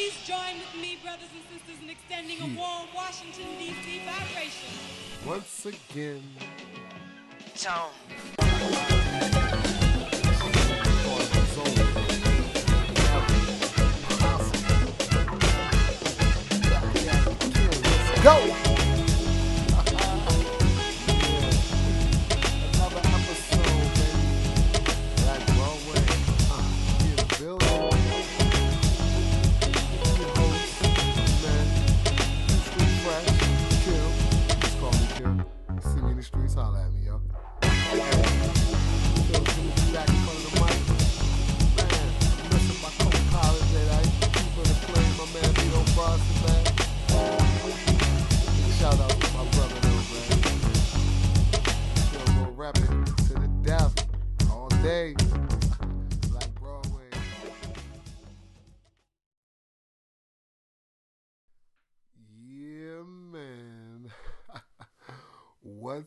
Please join with me, brothers and sisters, in extending a warm Washington, D.C. vibration. Once again. Tone. Go!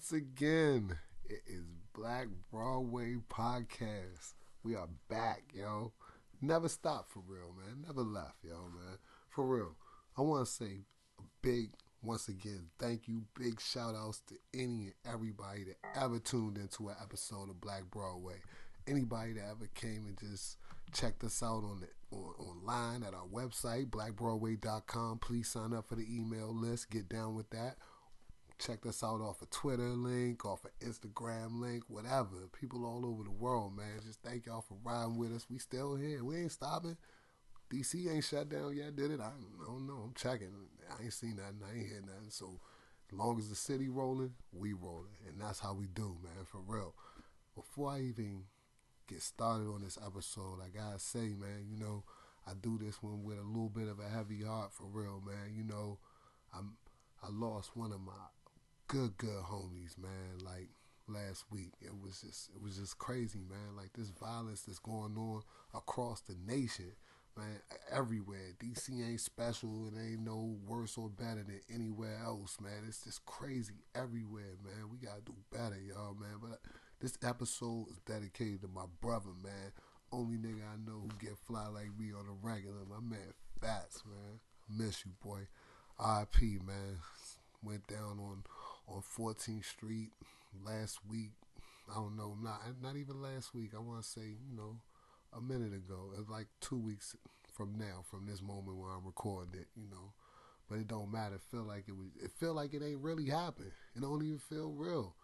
Once again, it is Black Broadway Podcast. We are back, yo. Never stopped for real, man. Never left, yo, man. For real. I want to say a big, once again, thank you. Big shout outs to any and everybody that ever tuned into an episode of Black Broadway. Anybody that ever came and just checked us out on the on, online at our website, blackbroadway.com. Please sign up for the email list. Get down with that. Check us out off a Twitter link, off an Instagram link, whatever. People all over the world, man. Just thank y'all for riding with us. We still here. We ain't stopping. DC ain't shut down yet, did it? I don't know. I'm checking. I ain't seen nothing. I ain't hear nothing. So as long as the city rolling, we rolling. And that's how we do, man, for real. Before I even get started on this episode, I gotta say, man, you know, I do this one with a little bit of a heavy heart for real, man. You know, I'm I lost one of my good, good homies, man, like last week. It was just it was just crazy, man. Like this violence that's going on across the nation man, everywhere. DC ain't special. It ain't no worse or better than anywhere else, man. It's just crazy everywhere, man. We gotta do better, y'all, man. But this episode is dedicated to my brother, man. Only nigga I know who get fly like me on a regular. My man Fats, man. Miss you, boy. R.I.P. man. Went down on on 14th Street last week. I don't know, not not even last week. I want to say, you know, a minute ago. It's like two weeks from now, from this moment where I'm recording it, you know. But it don't matter. It feel like it was. It feel like it ain't really happened. It don't even feel real.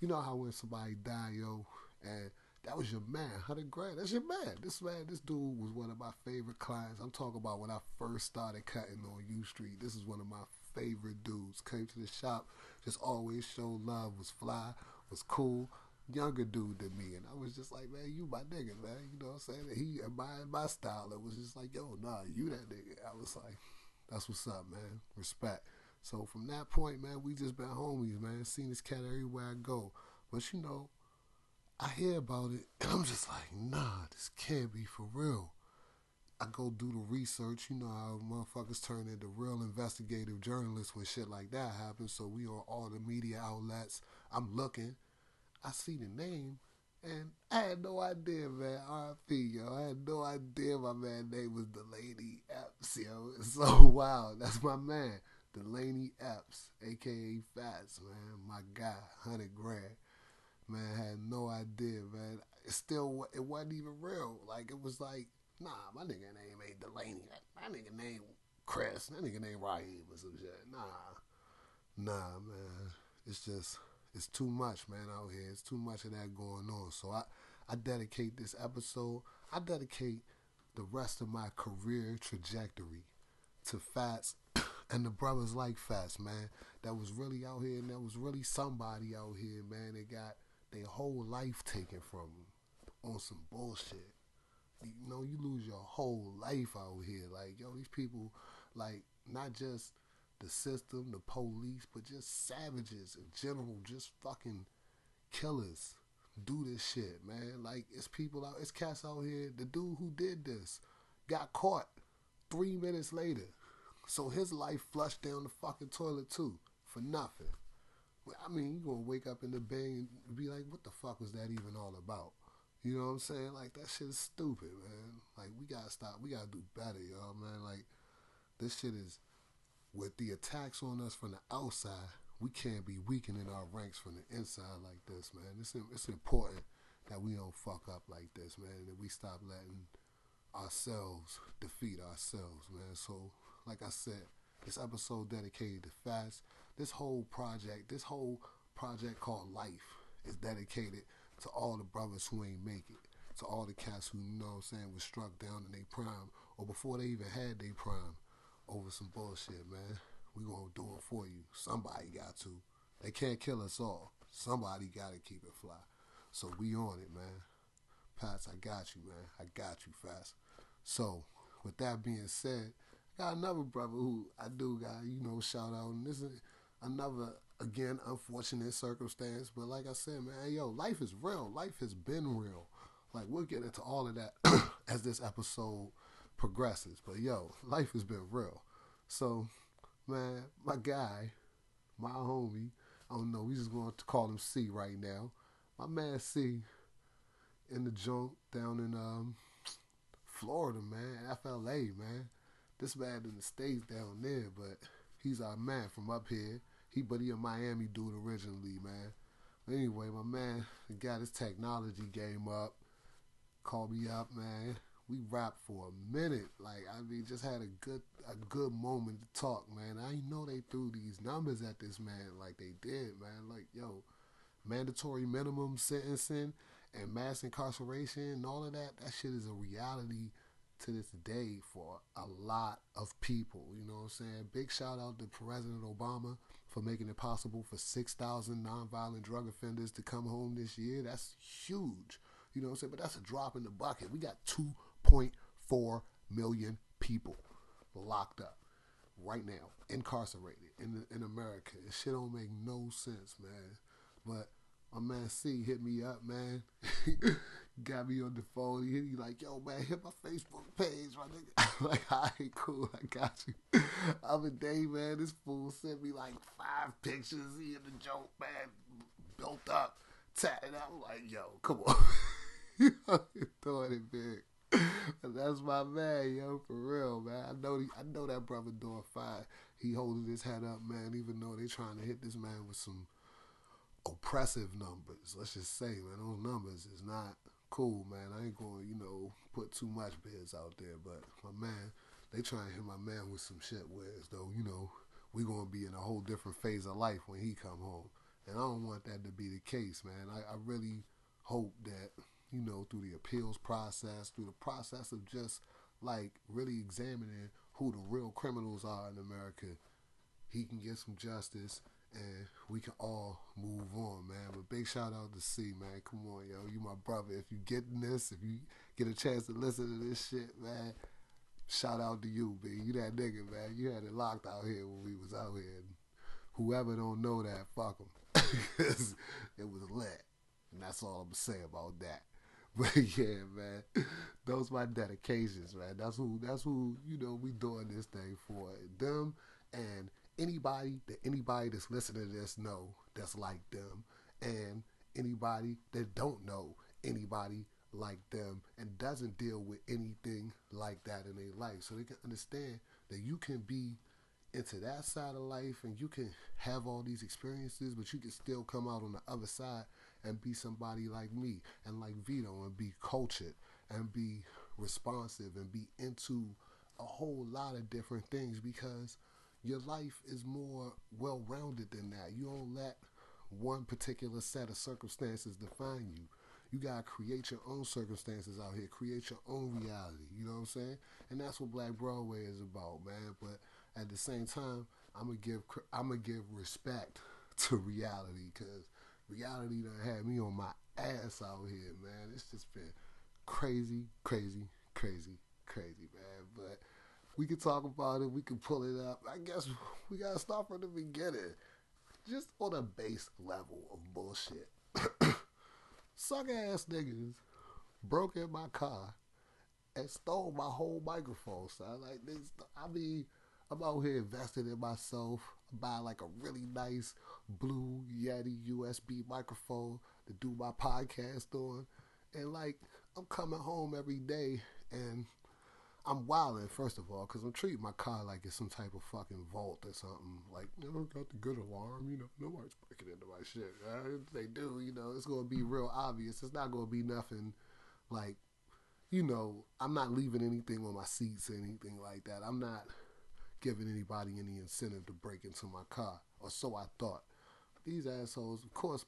You know how when somebody die, yo, and that was your man, hundred grand. That's your man. This man, this dude was one of my favorite clients. I'm talking about when I first started cutting on U Street. This is one of my favorite dudes. Came to the shop, just always showed love. Was fly, was cool younger dude than me, and I was just like, man, you my nigga, man. You know what I'm saying? He admired my style. It was just like, yo, nah, you that nigga. I was like, that's what's up, man. Respect. So from that point, man, we just been homies, man. Seen this cat everywhere I go. But you know, I hear about it, and I'm just like, nah, this can't be for real. I go do the research. You know how motherfuckers turn into real investigative journalists when shit like that happens. So we on all the media outlets. I'm looking. I see the name, and I had no idea, man. RP, yo. I had no idea my man name was Delaney Epps, yo. It's so wild. That's my man, Delaney Epps, aka Fats, man. My guy, hundred grand. Man, I had no idea, man. It still, it wasn't even real. Like it was like, nah, my nigga name ain't Delaney. My nigga name Chris. That nigga name Raheem or some shit. Nah, nah, man. It's just it's too much, man, out here. It's too much of that going on. So I, I dedicate this episode. I dedicate the rest of my career trajectory to Fats and the brothers like Fats, man. That was really out here, and that was really somebody out here, man. They got their whole life taken from them on some bullshit. You know, you lose your whole life out here. Like, yo, these people, like, not just the system, the police, but just savages in general, just fucking killers do this shit, man. Like it's people out, it's cats out here. The dude who did this got caught three minutes later, so his life flushed down the fucking toilet too for nothing. I mean, you gonna wake up in the bed and be like, "What the fuck was that even all about?" You know what I'm saying? Like that shit is stupid, man. Like we gotta stop. We gotta do better, y'all, man. Like this shit is with the attacks on us from the outside. We can't be weakening our ranks from the inside like this, man. It's it's important that we don't fuck up like this, man. That we stop letting ourselves defeat ourselves, man. So, like I said, this episode dedicated to Fats. This whole project, this whole project called Life, is dedicated to all the brothers who ain't make it, to all the cats who, you know I'm saying, was struck down in their prime, or before they even had their prime, over some bullshit, man. We gonna do it for you. Somebody got to. They can't kill us all. Somebody gotta keep it fly. So we on it, man. Fats, I got you, man. I got you Fats. So, with that being said, I got another brother who I do got, you know, shout out. And this is another, again, unfortunate circumstance. But like I said, man, yo, life is real. Life has been real. Like, we'll get into all of that as this episode progresses. But yo, life has been real. So, man, my guy, my homie, I don't know, we just going to call him C right now. My man C in the junk down in um, Florida, man, FLA, man. This man in the States down there, but he's our man from up here. He, but he a Miami dude originally, man. Anyway, my man got his technology game up. Called me up, man. We rapped for a minute. Like I mean, just had a good a good moment to talk, man. I know they threw these numbers at this man like they did, man. Like yo, mandatory minimum sentencing and mass incarceration and all of that. That shit is a reality to this day for a lot of people. You know what I'm saying? Big shout out to President Obama for making it possible for 6,000 nonviolent drug offenders to come home this year. That's huge. You know what I'm saying? But that's a drop in the bucket. We got 2.4 million people locked up right now, incarcerated in in America. This shit don't make no sense, man. But my man C hit me up, man. Got me on the phone. He like, yo, man, hit my Facebook page, my nigga. I'm like, all right, cool, I got you. Other day, man, this fool sent me like five pictures. He in the joke, man, built up, tatted. up. I'm like, yo, come on. you throwing it big. That's my man, yo, for real, man. I know, I know that brother doing fine. He holding his head up, man. Even though they trying to hit this man with some oppressive numbers. Let's just say, man, those numbers is not cool, man. I ain't going, you know, put too much bids out there, but my man, they trying to hit my man with some shit where as though, you know, we gonna be in a whole different phase of life when he come home. And I don't want that to be the case, man. I, I really hope that, you know, through the appeals process, through the process of just like really examining who the real criminals are in America, he can get some justice and we can all move on, man. But big shout out to C, man. Come on, yo, you my brother. If you getting this, if you get a chance to listen to this shit, man, shout out to you, B. You that nigga, man. You had it locked out here when we was out here. And whoever don't know that, fuck them. it was lit, and that's all I'm gonna say about that. But yeah, man, those my dedications, man. That's who. That's who. You know, we doing this thing for them and anybody that anybody that's listening to this know that's like them and anybody that don't know anybody like them and doesn't deal with anything like that in their life. So they can understand that you can be into that side of life and you can have all these experiences but you can still come out on the other side and be somebody like me and like Vito and be cultured and be responsive and be into a whole lot of different things because your life is more well rounded than that. You don't let one particular set of circumstances define you. You gotta create your own circumstances out here, create your own reality. You know what I'm saying? And that's what Black Broadway is about, man. But at the same time, I'm gonna give I'm gonna give respect to reality because reality done had me on my ass out here, man. It's just been crazy, crazy, crazy, crazy, man. But we can talk about it. We can pull it up. I guess we gotta start from the beginning, just on a base level of bullshit. Suck ass niggas broke in my car and stole my whole microphone. So I like this. I mean, I'm out here investing in myself. I like a really nice blue Yeti USB microphone to do my podcast on, and like I'm coming home every day and I'm wilding first of all because I'm treating my car like it's some type of fucking vault or something. Like you know, got the good alarm. You know, nobody's breaking into my shit. Right? If they do, you know, it's gonna be real obvious. It's not gonna be nothing like, you know, I'm not leaving anything on my seats or anything like that. I'm not giving anybody any incentive to break into my car, or so I thought. These assholes, of course,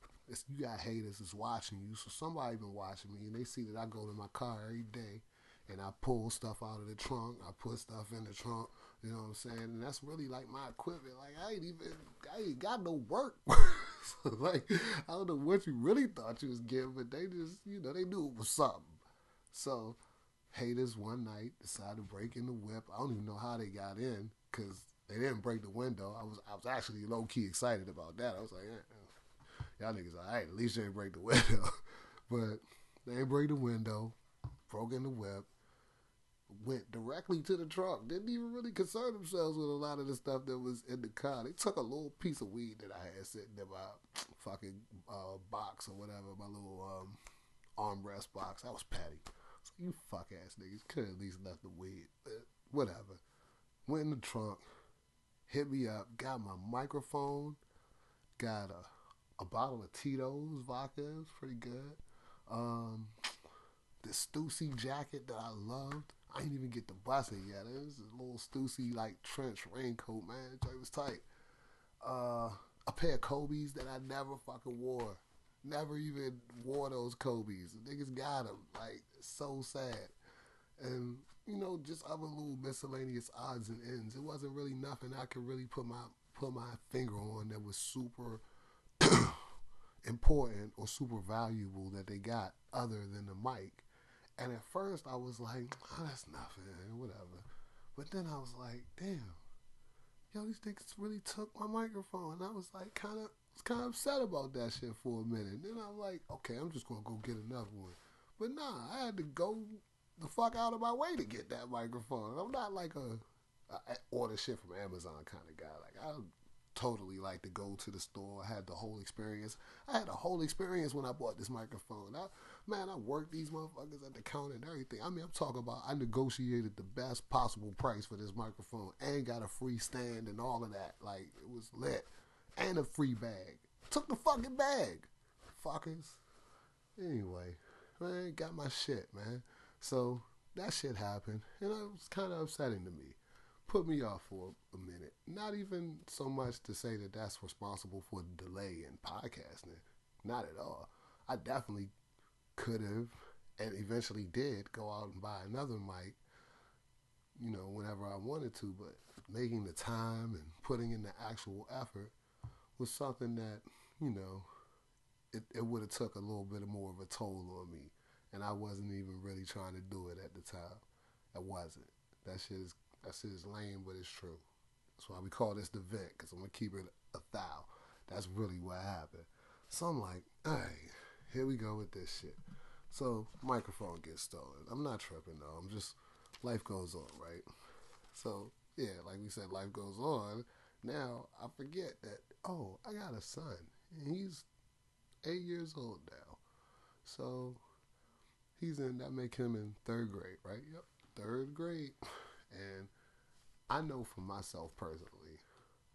you got haters is watching you, so somebody been watching me, and they see that I go to my car every day and I pull stuff out of the trunk. I put stuff in the trunk. You know what I'm saying? And that's really like my equipment. Like I ain't even, I ain't got no work. so like I don't know what you really thought you was getting, but they just, you know, they knew it was something. So haters one night decided to break in the whip. I don't even know how they got in because they didn't break the window. I was, I was actually low key excited about that. I was like, eh, y'all niggas, all right, at least you ain't break the window. but they ain't break the window, broke in the whip went directly to the trunk. Didn't even really concern themselves with a lot of the stuff that was in the car. They took a little piece of weed that I had sitting in my fucking uh, box or whatever, my little um, armrest box. That was petty. So you fuck ass niggas could at least left the weed, but whatever. Went in the trunk, hit me up, got my microphone, got a a bottle of Tito's vodka. It was pretty good. Um, the Stussy jacket that I loved. I didn't even get the bust it yet. It was a little Stussy like trench raincoat, man. It was tight. Uh, a pair of Kobe's that I never fucking wore. Never even wore those Kobe's. The niggas got them. Like, so sad. And, you know, just other little miscellaneous odds and ends. It wasn't really nothing I could really put my put my finger on that was super important or super valuable that they got other than the mic. And at first I was like, oh, that's nothing, whatever. But then I was like, damn, yo, these niggas really took my microphone. And I was like, kind of, kind of upset about that shit for a minute. Then I'm like, okay, I'm just gonna go get another one. But nah, I had to go the fuck out of my way to get that microphone. I'm not like a, a order shit from Amazon kind of guy. Like I totally like to go to the store. I had the whole experience. I had the whole experience when I bought this microphone. I, man, I worked these motherfuckers at the counter and everything. I mean, I'm talking about I negotiated the best possible price for this microphone and got a free stand and all of that. Like it was lit. And a free bag. Took the fucking bag. Fuckers. Anyway, man, got my shit, man. So that shit happened and it was kind of upsetting to me put me off for a minute. Not even so much to say that that's responsible for the delay in podcasting. Not at all. I definitely could have and eventually did go out and buy another mic, you know, whenever I wanted to, but making the time and putting in the actual effort was something that, you know, it, it would have took a little bit more of a toll on me. And I wasn't even really trying to do it at the time. I wasn't. That shit is that shit is lame, but it's true. That's why we call this the vent, because I'm going to keep it a thou. That's really what happened. So I'm like, hey, here we go with this shit. So microphone gets stolen. I'm not tripping though. I'm just life goes on, right? So yeah, like we said, life goes on. Now I forget that. Oh, I got a son, and he's eight years old now. So he's in. That make him in third grade, right? Yep, third grade. And I know for myself personally,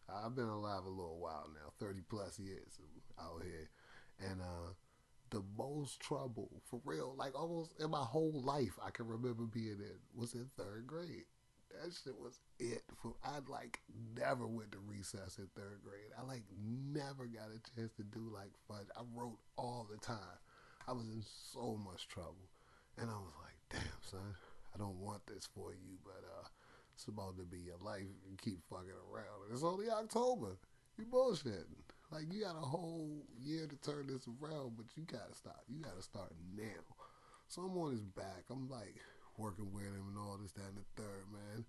I've been alive a little while now, 30 plus years out here. And uh, the most trouble, for real, like almost in my whole life, I can remember being in, was in third grade. That shit was it. For I like never went to recess in third grade. I like never got a chance to do like fun. I wrote all the time. I was in so much trouble, and I was like, "Damn, son, I don't want this for you, but uh, it's about to be your life. You keep fucking around. And it's only October. You bullshitting. Like you got a whole year to turn this around, but you gotta stop. You gotta start now. So I'm on his back. I'm like working with him and all this, that, and the third, man.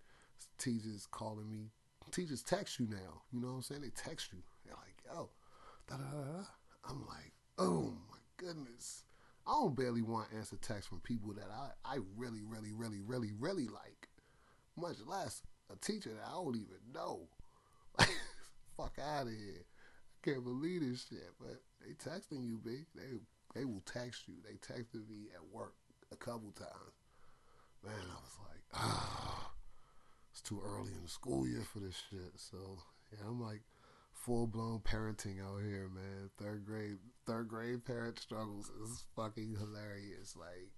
Teachers calling me. Teachers text you now. You know what I'm saying? They text you. They're like, yo, da da da. I'm like, oh my goodness. I don't barely want answer texts from people that I, I really, really, really, really, really like. Much less a teacher that I don't even know. fuck out of here. I can't believe this shit. But they texting you, B. They they will text you. They texted me at work a couple times. man, I was like, ah, it's too early in the school year for this shit. So yeah, I'm like full blown parenting out here, man. Third grade, third grade parent struggles is fucking hilarious. Like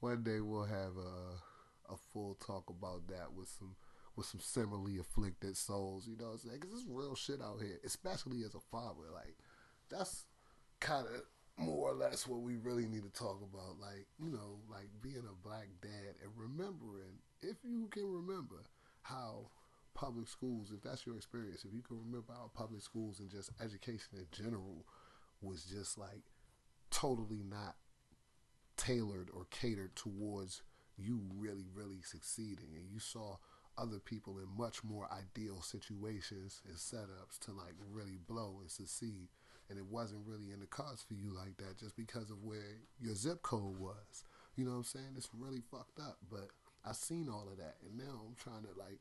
one day we'll have a a full talk about that with some with some similarly afflicted souls. You know what I'm saying? Because it's real shit out here, especially as a father. Like that's kind of more or less what we really need to talk about. Like you know, like being a black dad and remembering, if you can remember, how public schools, if that's your experience, if you can remember how public schools and just education in general was just like totally not tailored or catered towards you really, really succeeding. And you saw other people in much more ideal situations and setups to like really blow and succeed. And it wasn't really in the cards for you like that just because of where your zip code was. You know what I'm saying? It's really fucked up. But I seen all of that. And now I'm trying to like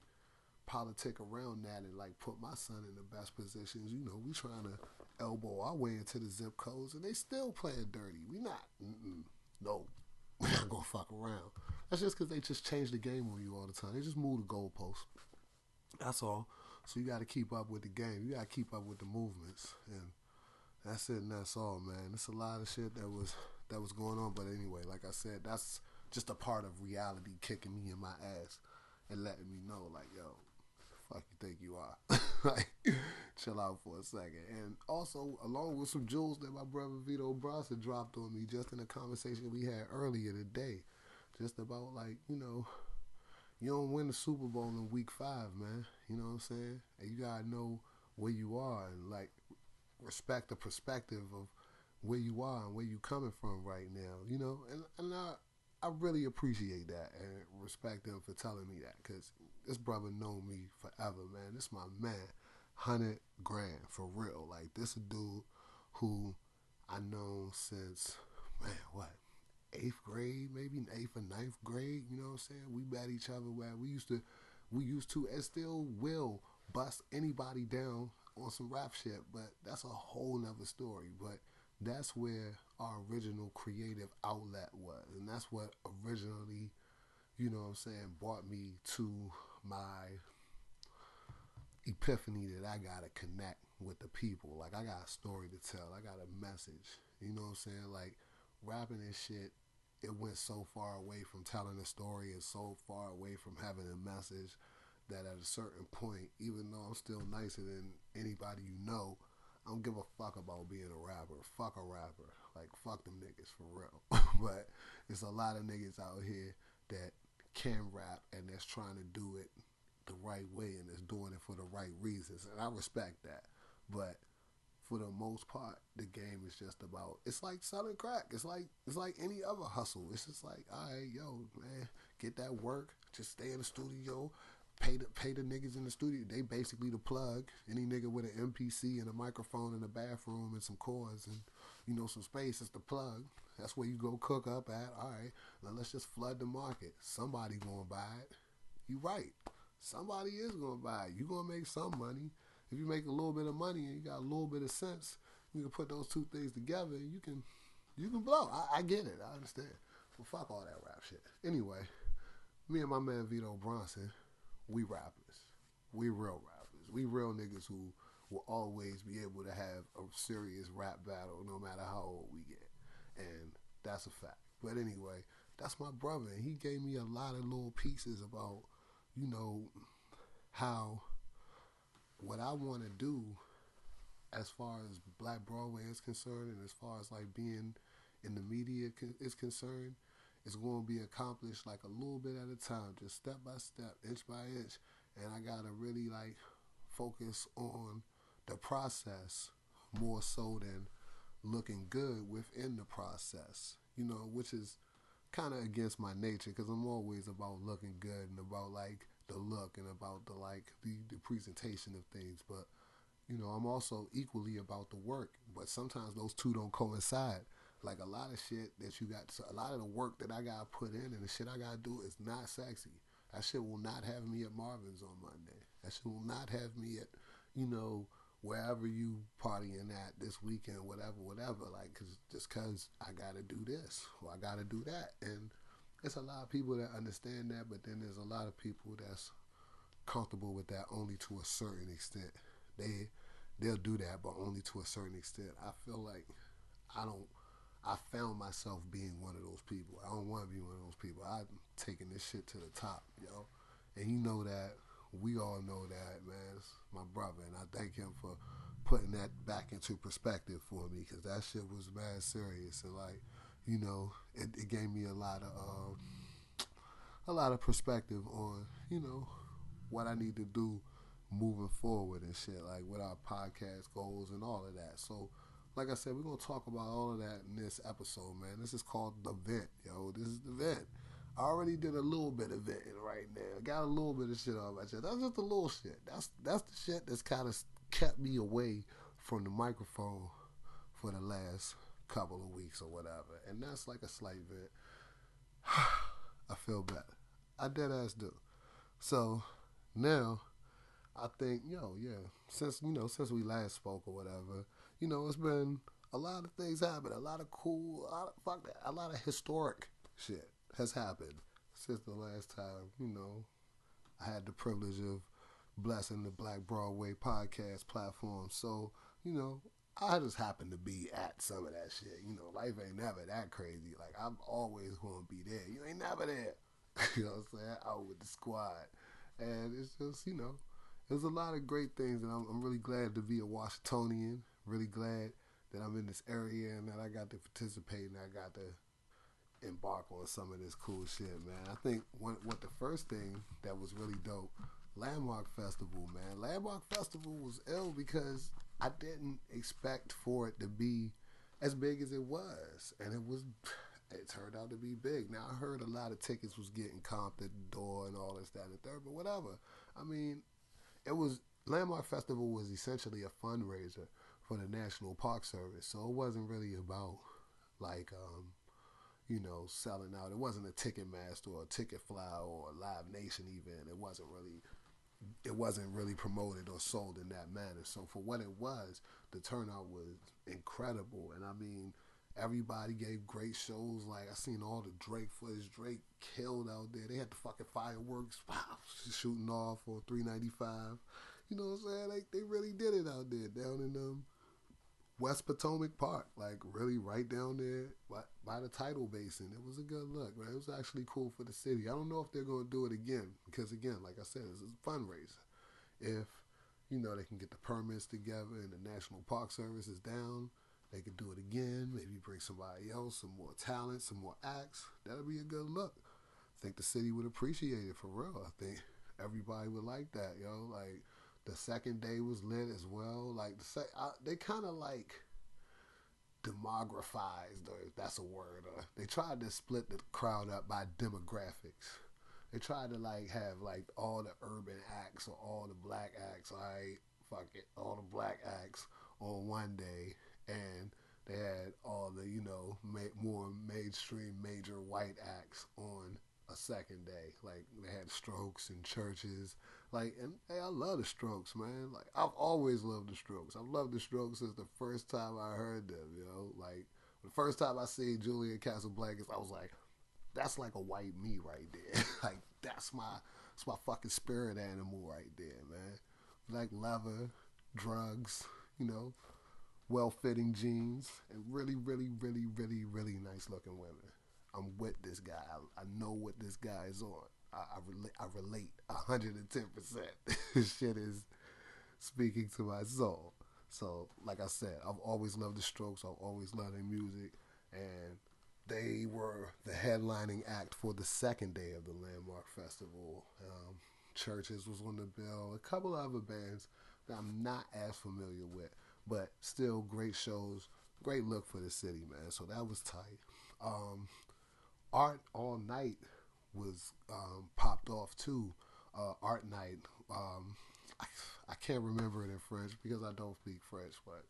politic around that and like put my son in the best positions. You know, we trying to elbow our way into the zip codes and they still playing dirty. We not. Mm-mm. No. We're not to fuck around. That's just because they just change the game on you all the time. They just move the goalposts. That's all. So you got to keep up with the game. You got to keep up with the movements, and that's it. And that's all, man. It's a lot of shit that was that was going on. But anyway, like I said, that's just a part of reality kicking me in my ass and letting me know, like, yo, fuck you think you are? like, chill out for a second. And also, along with some jewels that my brother Vito Bronson dropped on me just in a conversation we had earlier today just about like you know you don't win the Super Bowl in week five, man. You know what I'm saying? And you gotta know where you are and like respect the perspective of where you are and where you coming from right now. You know, and and I I really appreciate that and respect him for telling me that because this brother known me forever, man. This my man, hundred grand for real. Like this dude who I know since man what eighth grade, maybe eighth or ninth grade. You know what I'm saying? We met each other where we used to, we used to, and still will bust anybody down on some rap shit. But that's a whole nother story. But that's where our original creative outlet was, and that's what originally, you know what I'm saying, brought me to my epiphany that I gotta connect with the people. Like I got a story to tell. I got a message. You know what I'm saying? Like rapping and shit it went so far away from telling a story and so far away from having a message that at a certain point, even though I'm still nicer than anybody you know, I don't give a fuck about being a rapper. Fuck a rapper. Like, fuck them niggas for real. but it's a lot of niggas out here that can rap and that's trying to do it the right way and is doing it for the right reasons. And I respect that. But for the most part, the game is just about. It's like selling crack. It's like it's like any other hustle. It's just like, all right, yo, man, get that work. Just stay in the studio. Pay the pay the niggas in the studio. They basically the plug. Any nigga with an MPC and a microphone in the bathroom and some cords and you know some space is the plug. That's where you go cook up at. All right, now let's just flood the market. Somebody gonna buy it. You right. Somebody is gonna buy it. You gonna make some money if you make a little bit of money and you got a little bit of sense, you can put those two things together and you can you can blow. I, I get it. I understand. But fuck all that rap shit. Anyway, me and my man Vito Bronson, we rappers. We real rappers. We real niggas who will always be able to have a serious rap battle no matter how old we get. And that's a fact. But anyway, that's my brother. And he gave me a lot of little pieces about, you know, how what I want to do as far as Black Broadway is concerned and as far as like being in the media is concerned is going to be accomplished like a little bit at a time, just step by step, inch by inch. And I got to really like focus on the process more so than looking good within the process, you know, which is kind of against my nature because I'm always about looking good and about like the look and about the like the, the presentation of things but you know i'm also equally about the work but sometimes those two don't coincide. Like a lot of shit that you got a lot of the work that i gotta put in and the shit i gotta do is not sexy. That shit will not have me at marvin's on monday. That shit will not have me at you know wherever you partying at this weekend whatever whatever like cause just cause i gotta do this or i gotta do that and it's a lot of people that understand that, but then there's a lot of people that's comfortable with that only to a certain extent. They they'll do that, but only to a certain extent. I feel like I don't. I found myself being one of those people. I don't want to be one of those people. I'm taking this shit to the top, yo. And you know that. We all know that, man. It's my brother, and I thank him for putting that back into perspective for me because that shit was mad serious and like, you know, it, it gave me a lot of um, a lot of perspective on, you know, what I need to do moving forward and shit, like with our podcast goals and all of that. So, like I said, we're gonna talk about all of that in this episode, man. This is called the vent, yo. This is the vent. I already did a little bit of venting right now. Got a little bit of shit on my chest. That's just a little shit. That's that's the shit that's kind of kept me away from the microphone for the last couple of weeks or whatever. And that's like a slight vent. I feel better. I dead ass do. So now I think, yo, yeah, since you know, since we last spoke or whatever, you know, it's been a lot of things happen, a lot of cool, a lot of, fuck that, a lot of historic shit has happened since the last time, you know, I had the privilege of blessing the Black Broadway podcast platform. So, you know, I just happen to be at some of that shit. You know, life ain't never that crazy. Like I'm always gonna be there. You ain't never there. you know what I'm saying? Out with the squad. And it's just, you know, there's a lot of great things and I'm, I'm really glad to be a Washingtonian. Really glad that I'm in this area and that I got to participate and I got to embark on some of this cool shit, man. I think what the first thing that was really dope, Landmark Festival, man. Landmark Festival was ill because I didn't expect for it to be as big as it was, and it was. It turned out to be big. Now I heard a lot of tickets was getting comped at the door and all this, that, and the third, but whatever. I mean, it was Landmark Festival was essentially a fundraiser for the National Park Service, so it wasn't really about like um, you know, selling out. It wasn't a Ticketmaster or a Ticketfly or a Live Nation event. It wasn't really it wasn't really promoted or sold in that manner. So for what it was, the turnout was incredible. And I mean, everybody gave great shows. Like I seen all the Drake footage. Drake killed out there. They had the fucking fireworks shooting off on 395. You know what I'm saying? Like they really did it out there down in um West Potomac Park, like really right down there by, by, the tidal basin. It was a good look, right? It was actually cool for the city. I don't know if they're going to do it again because, again, like I said, this is a fundraiser. If you know they can get the permits together and the National Park Service is down, they could do it again. Maybe bring somebody else, some more talent, some more acts. That'll be a good look. I think the city would appreciate it for real. I think everybody would like that, yo. Like the second day was lit as well. Like the sec- I, they kind of like demographized, or if that's a word. Or they tried to split the crowd up by demographics. They tried to like have like all the urban acts or all the black acts. All right, fuck it, all the black acts on one day, and they had all the you know ma- more mainstream major white acts on a second day. Like they had strokes and churches like, and hey, I love the Strokes, man. Like, I've always loved the Strokes. I've loved the Strokes since the first time I heard them. You know, like the first time I see Julian Casablancas, I was like, that's like a white me right there. like, that's my, that's my fucking spirit animal right there, man. Like leather, drugs, you know, well-fitting jeans, and really, really, really, really, really nice looking women. I'm with this guy. I, I know what this guy is on. I, I relate. I relate hundred and ten percent. This shit is speaking to my soul. So, like I said, I've always loved the Strokes. I've always loved their music, and they were the headlining act for the second day of the Landmark Festival. Um, Churches was on the bill. A couple other bands that I'm not as familiar with, but still great shows. Great look for the city, man. So that was tight. Um, Art All Night was um, popped off too. Uh, art night. Um, I, I can't remember it in French because I don't speak French, but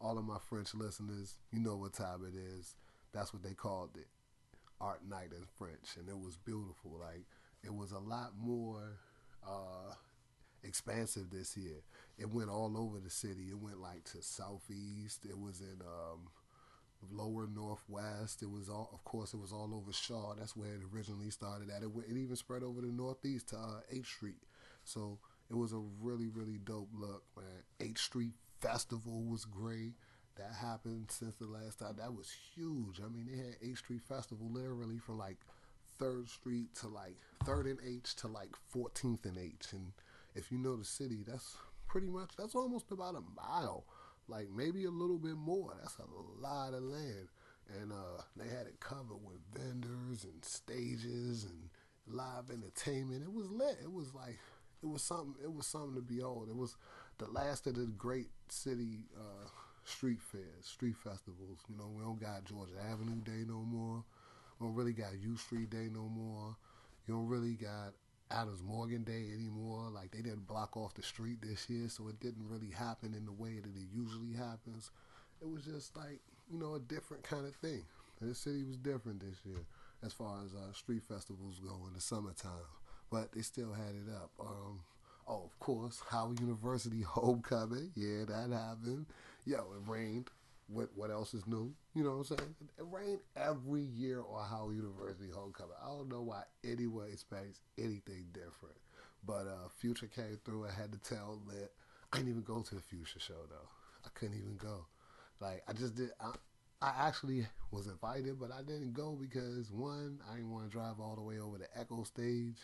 all of my French listeners, you know what time it is. That's what they called it. Art night in French, and it was beautiful. Like it was a lot more uh, expansive this year. It went all over the city. It went like to southeast. It was in um, lower northwest. It was all, of course, it was all over Shaw. That's where it originally started at. It, it even spread over the northeast to uh, H Street. So it was a really, really dope look, man. H Street Festival was great. That happened since the last time. That was huge. I mean, they had H Street Festival literally from like Third Street to like Third and H to like 14th and H. And if you know the city, that's pretty much that's almost about a mile like maybe a little bit more. That's a lot of land. And uh, they had it covered with vendors and stages and live entertainment. It was lit. It was like it was something. It was something to behold. It was the last of the great city uh, street fairs, street festivals. You know, we don't got Georgia Avenue Day no more. We don't really got U Street Day no more. You don't really got Adams Morgan Day anymore. Like they didn't block off the street this year, so it didn't really happen in the way that it usually happens. It was just like you know a different kind of thing. The city was different this year as far as uh, street festivals go in the summertime, but they still had it up. Um, oh, of course, Howard University homecoming. Yeah, that happened. Yo, it rained what what else is new? You know what I'm saying? It rained every year on Howard University homecoming. I don't know why anyone expects anything different. But uh, Future came through. I had to tell that I didn't even go to the Future show though. I couldn't even go. Like I just did. I, I actually was invited, but I didn't go because one, I didn't want to drive all the way over to Echo Stage.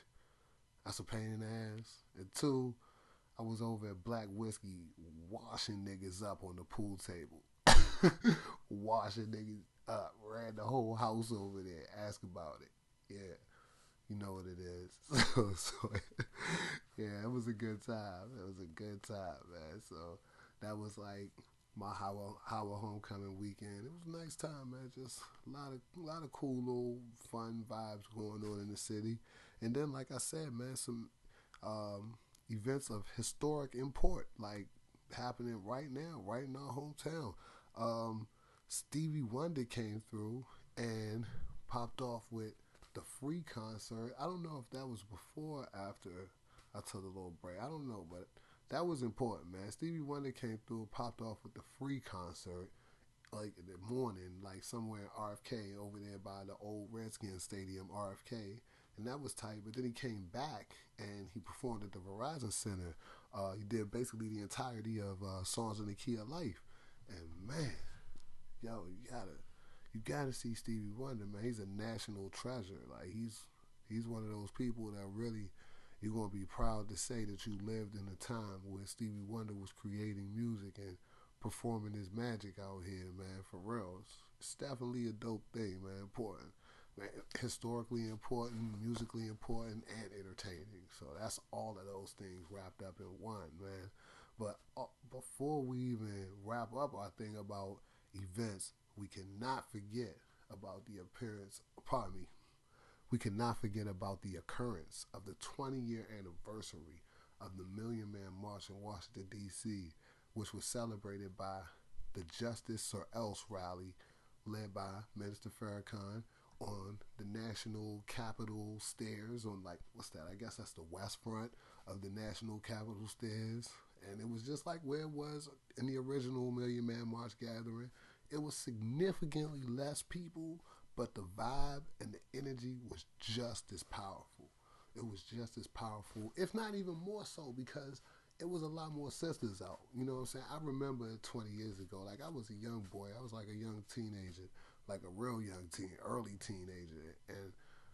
That's a pain in the ass. And two, I was over at Black Whiskey washing niggas up on the pool table. washing niggas up, ran the whole house over there, ask about it. Yeah, you know what it is. So, so yeah, it was a good time. It was a good time, man. So that was like my Howard, Howard homecoming weekend. It was a nice time, man. Just a lot of a lot of cool little fun vibes going on in the city. And then, like I said, man, some um, events of historic import, like happening right now, right in our hometown um, Stevie Wonder came through and popped off with the free concert. I don't know if that was before or after I took a little break. I don't know, but that was important, man. Stevie Wonder came through, popped off with the free concert, like in the morning, like somewhere in RFK over there by the old Redskins Stadium, RFK, and that was tight. But then he came back and he performed at the Verizon Center. Uh, he did basically the entirety of uh, Songs in the Key of Life. And man, yo, you gotta you gotta see Stevie Wonder, man. He's a national treasure. Like he's he's one of those people that really you're gonna be proud to say that you lived in a time where Stevie Wonder was creating music and performing his magic out here, man. For real, it's, it's definitely a dope thing, man. Important, man. Historically important, musically important, and entertaining. So that's all of those things wrapped up in one, man. But uh, before we even wrap up our thing about events, we cannot forget about the appearance, pardon me, we cannot forget about the occurrence of the 20 year anniversary of the Million Man March in Washington, D.C., which was celebrated by the Justice or Else rally led by Minister Farrakhan on the National Capitol stairs on like what's that? I guess that's the west front of the National Capitol stairs and it was just like where it was in the original Million Man March gathering. It was significantly less people, but the vibe and the energy was just as powerful. It was just as powerful, if not even more so, because it was a lot more sisters out. You know what I'm saying? I remember 20 years ago, like I was a young boy. I was like a young teenager, like a real young teen, early teenager. And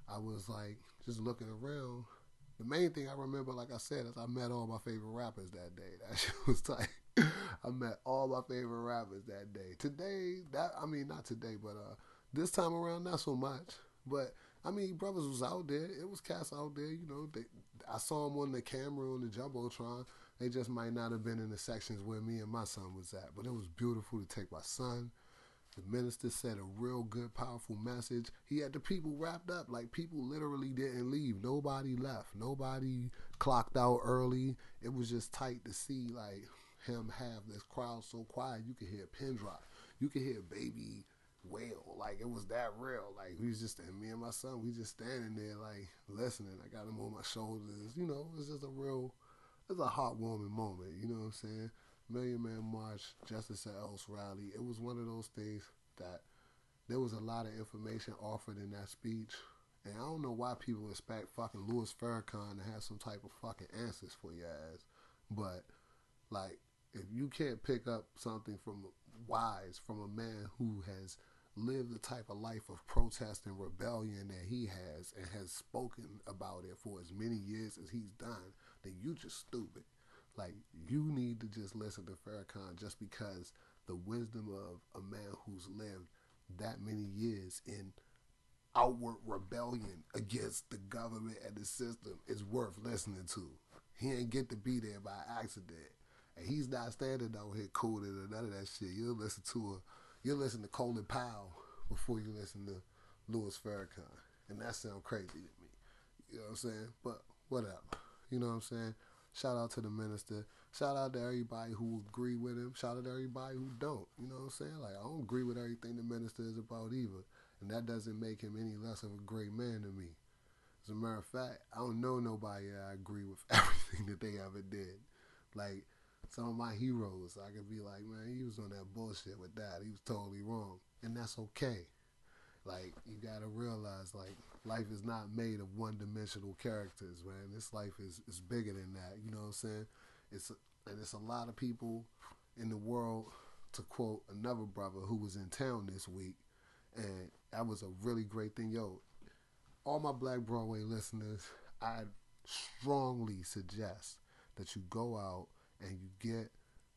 I was like just looking around the main thing I remember, like I said, is I met all my favorite rappers that day. That shit was tight. I met all my favorite rappers that day. Today, that I mean, not today, but uh, this time around, not so much. But I mean, brothers was out there. It was cats out there. You know, they, I saw them on the camera on the jumbotron. They just might not have been in the sections where me and my son was at. But it was beautiful to take my son the minister said a real good, powerful message. He had the people wrapped up. Like people literally didn't leave. Nobody left. Nobody clocked out early. It was just tight to see like him have this crowd so quiet. You could hear a pin drop. You could hear baby wail. Like it was that real. Like we was just and me and my son, we just standing there like listening. I got him on my shoulders. You know, it was just a real it's a heartwarming moment, you know what I'm saying? Million Man March, Justice or Else rally. It was one of those things that there was a lot of information offered in that speech. And I don't know why people expect fucking Louis Farrakhan to have some type of fucking answers for your ass. But, like, if you can't pick up something from wise from a man who has lived the type of life of protest and rebellion that he has and has spoken about it for as many years as he's done, then you just stupid. Like you need to just listen to Farrakhan just because the wisdom of a man who's lived that many years in outward rebellion against the government and the system is worth listening to. He ain't get to be there by accident. And he's not standing out here cooling or none of that shit. You'll listen to a you'll listen to Colin Powell before you listen to Louis Farrakhan. And that sounds crazy to me. You know what I'm saying? But whatever. You know what I'm saying? Shout out to the minister. Shout out to everybody who agree with him. Shout out to everybody who don't. You know what I'm saying? Like I don't agree with everything the minister is about either. And that doesn't make him any less of a great man to me. As a matter of fact, I don't know nobody that I agree with everything that they ever did. Like some of my heroes, I could be like, man, he was on that bullshit with that. He was totally wrong. And that's okay. Like you gotta realize, like life is not made of one dimensional characters, man. This life is is bigger than that. You know what I'm saying? It's and it's a lot of people in the world. To quote another brother who was in town this week, and that was a really great thing. Yo, all my Black Broadway listeners, I strongly suggest that you go out and you get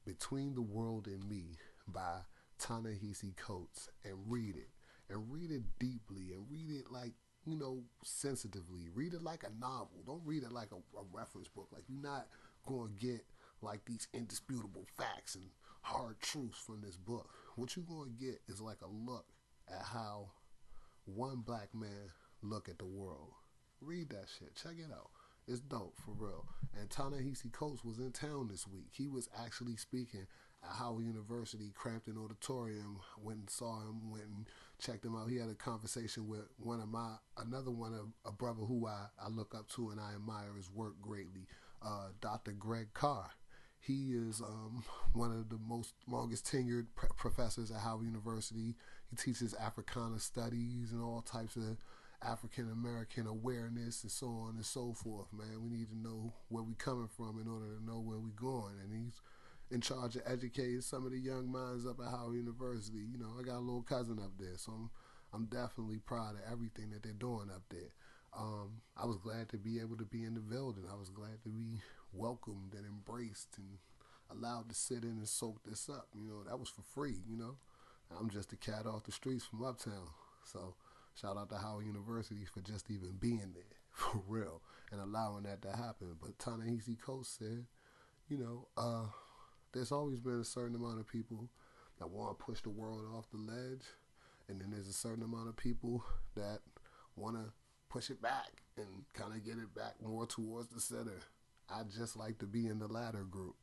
Between the World and Me by Ta-Nehisi Coates and read it. And read it deeply and read it like, you know, sensitively. Read it like a novel. Don't read it like a, a reference book. Like you're not to get like these indisputable facts and hard truths from this book. What you're going to get is like a look at how one black man look at the world. Read that shit. Check it out. It's dope for real. And Ta-Nehisi Coates was in town this week. He was actually speaking at Howard University, Crampton Auditorium. Went and saw him. Went and checked him out. He had a conversation with one of my another one of a brother who I, I look up to and I admire his work greatly. Uh, Dr. Greg Carr. He is um, one of the most longest tenured professors at Howard University. He teaches Africana studies and all types of African American awareness and so on and so forth, man. We need to know where we coming from in order to know where we going. And he's in charge of educating some of the young minds up at Howard University. You know, I got a little cousin up there, so I'm I'm definitely proud of everything that they're doing up there. Um, I was glad to be able to be in the building. I was glad to be welcomed and embraced and allowed to sit in and soak this up. You know, that was for free. You know, I'm just a cat off the streets from uptown, so Shout out to Howard University for just even being there, for real, and allowing that to happen. But Ta-Nehisi Coates said, you know, uh, there's always been a certain amount of people that want to push the world off the ledge, and then there's a certain amount of people that want to push it back and kind of get it back more towards the center. I just like to be in the latter group.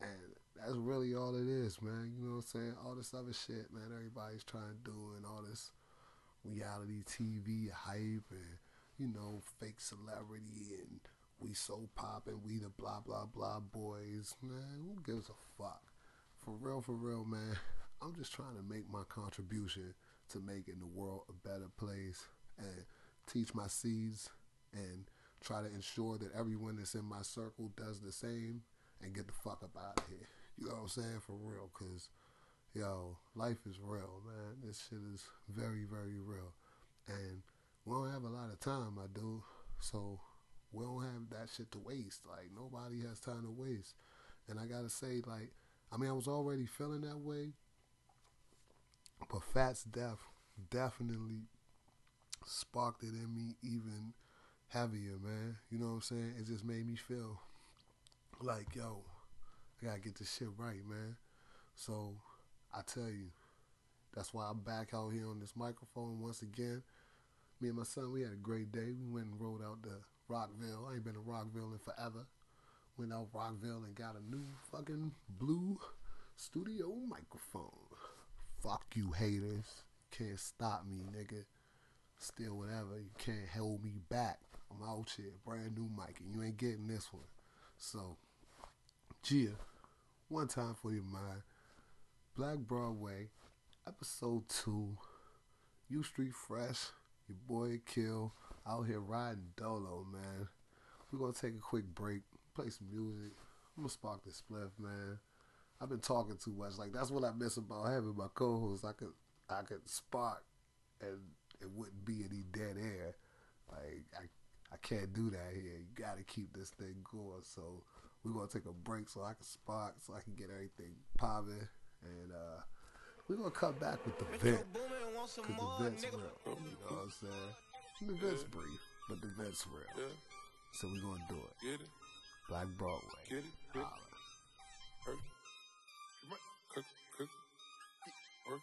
And that's really all it is, man. You know what I'm saying? All this other shit, man, everybody's trying to do and all this reality TV hype and you know fake celebrity and we so poppin', we the blah blah blah boys. Man, who gives a fuck? For real, for real, man. I'm just trying to make my contribution to making the world a better place and teach my seeds and try to ensure that everyone that's in my circle does the same and get the fuck up out of here. You know what I'm saying? For real, because yo, life is real, man. This shit is very, very real. And we don't have a lot of time, I do. So we don't have that shit to waste. Like nobody has time to waste. And I gotta say, like, I mean, I was already feeling that way, but Fats' death definitely sparked it in me even heavier, man. You know what I'm saying? It just made me feel like, yo, I gotta get this shit right, man. So I tell you, that's why I'm back out here on this microphone once again. Me and my son, we had a great day. We went and rode out to Rockville. I ain't been to Rockville in forever. Went out Rockville and got a new fucking blue studio microphone. Fuck you haters. Can't stop me, nigga. Still whatever. You can't hold me back. I'm out here. Brand new mic and you ain't getting this one. So, Gia, one time for your mind. Black Broadway, episode two, U Street Fresh, your boy Kill, out here riding dolo, man. We're gonna take a quick break, play some music. I'm gonna spark this spliff, man. I've been talking too much. Like that's what I miss about having my co-host. I could I could spark and it wouldn't be any dead air. Like I I can't do that here. You gotta keep this thing going. So we're gonna take a break so I can spark, so I can get everything popping, and uh, we're gonna come back with the vent, cause the vent's real. You know what I'm saying? The vent's brief, but the vet's real. So we're gonna do it. Get it, Black Broadway. get it, get it. Holla. Hurt. Cook, cook, work.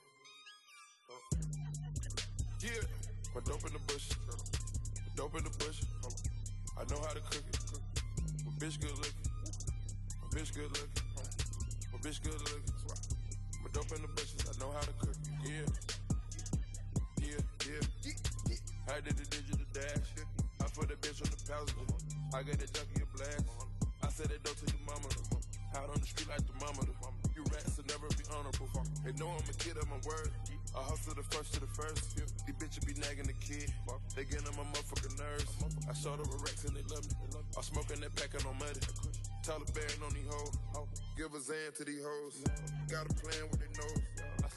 Oh. Yeah, my dope in the bush, my dope in the bush. I know how to cook it. My bitch good looking, my bitch good looking, my bitch good looking. My dope in the bushes, I know how to cook it. Yeah, yeah, yeah. I did the digital dash. I put that bitch on the passenger. I got that junkie a blast. I said that dope to your mama. Out on the street like the mama. You rats will never be honorable. They know I'm a kid of my word. I hustle the first to the first. These bitches be nagging the kid. They get on my motherfucking nerves. I showed up with and they love me. I'm smoking that pack on muddy. Taliban on these hoes. Give a Zan to these hoes. Got a plan with their nose.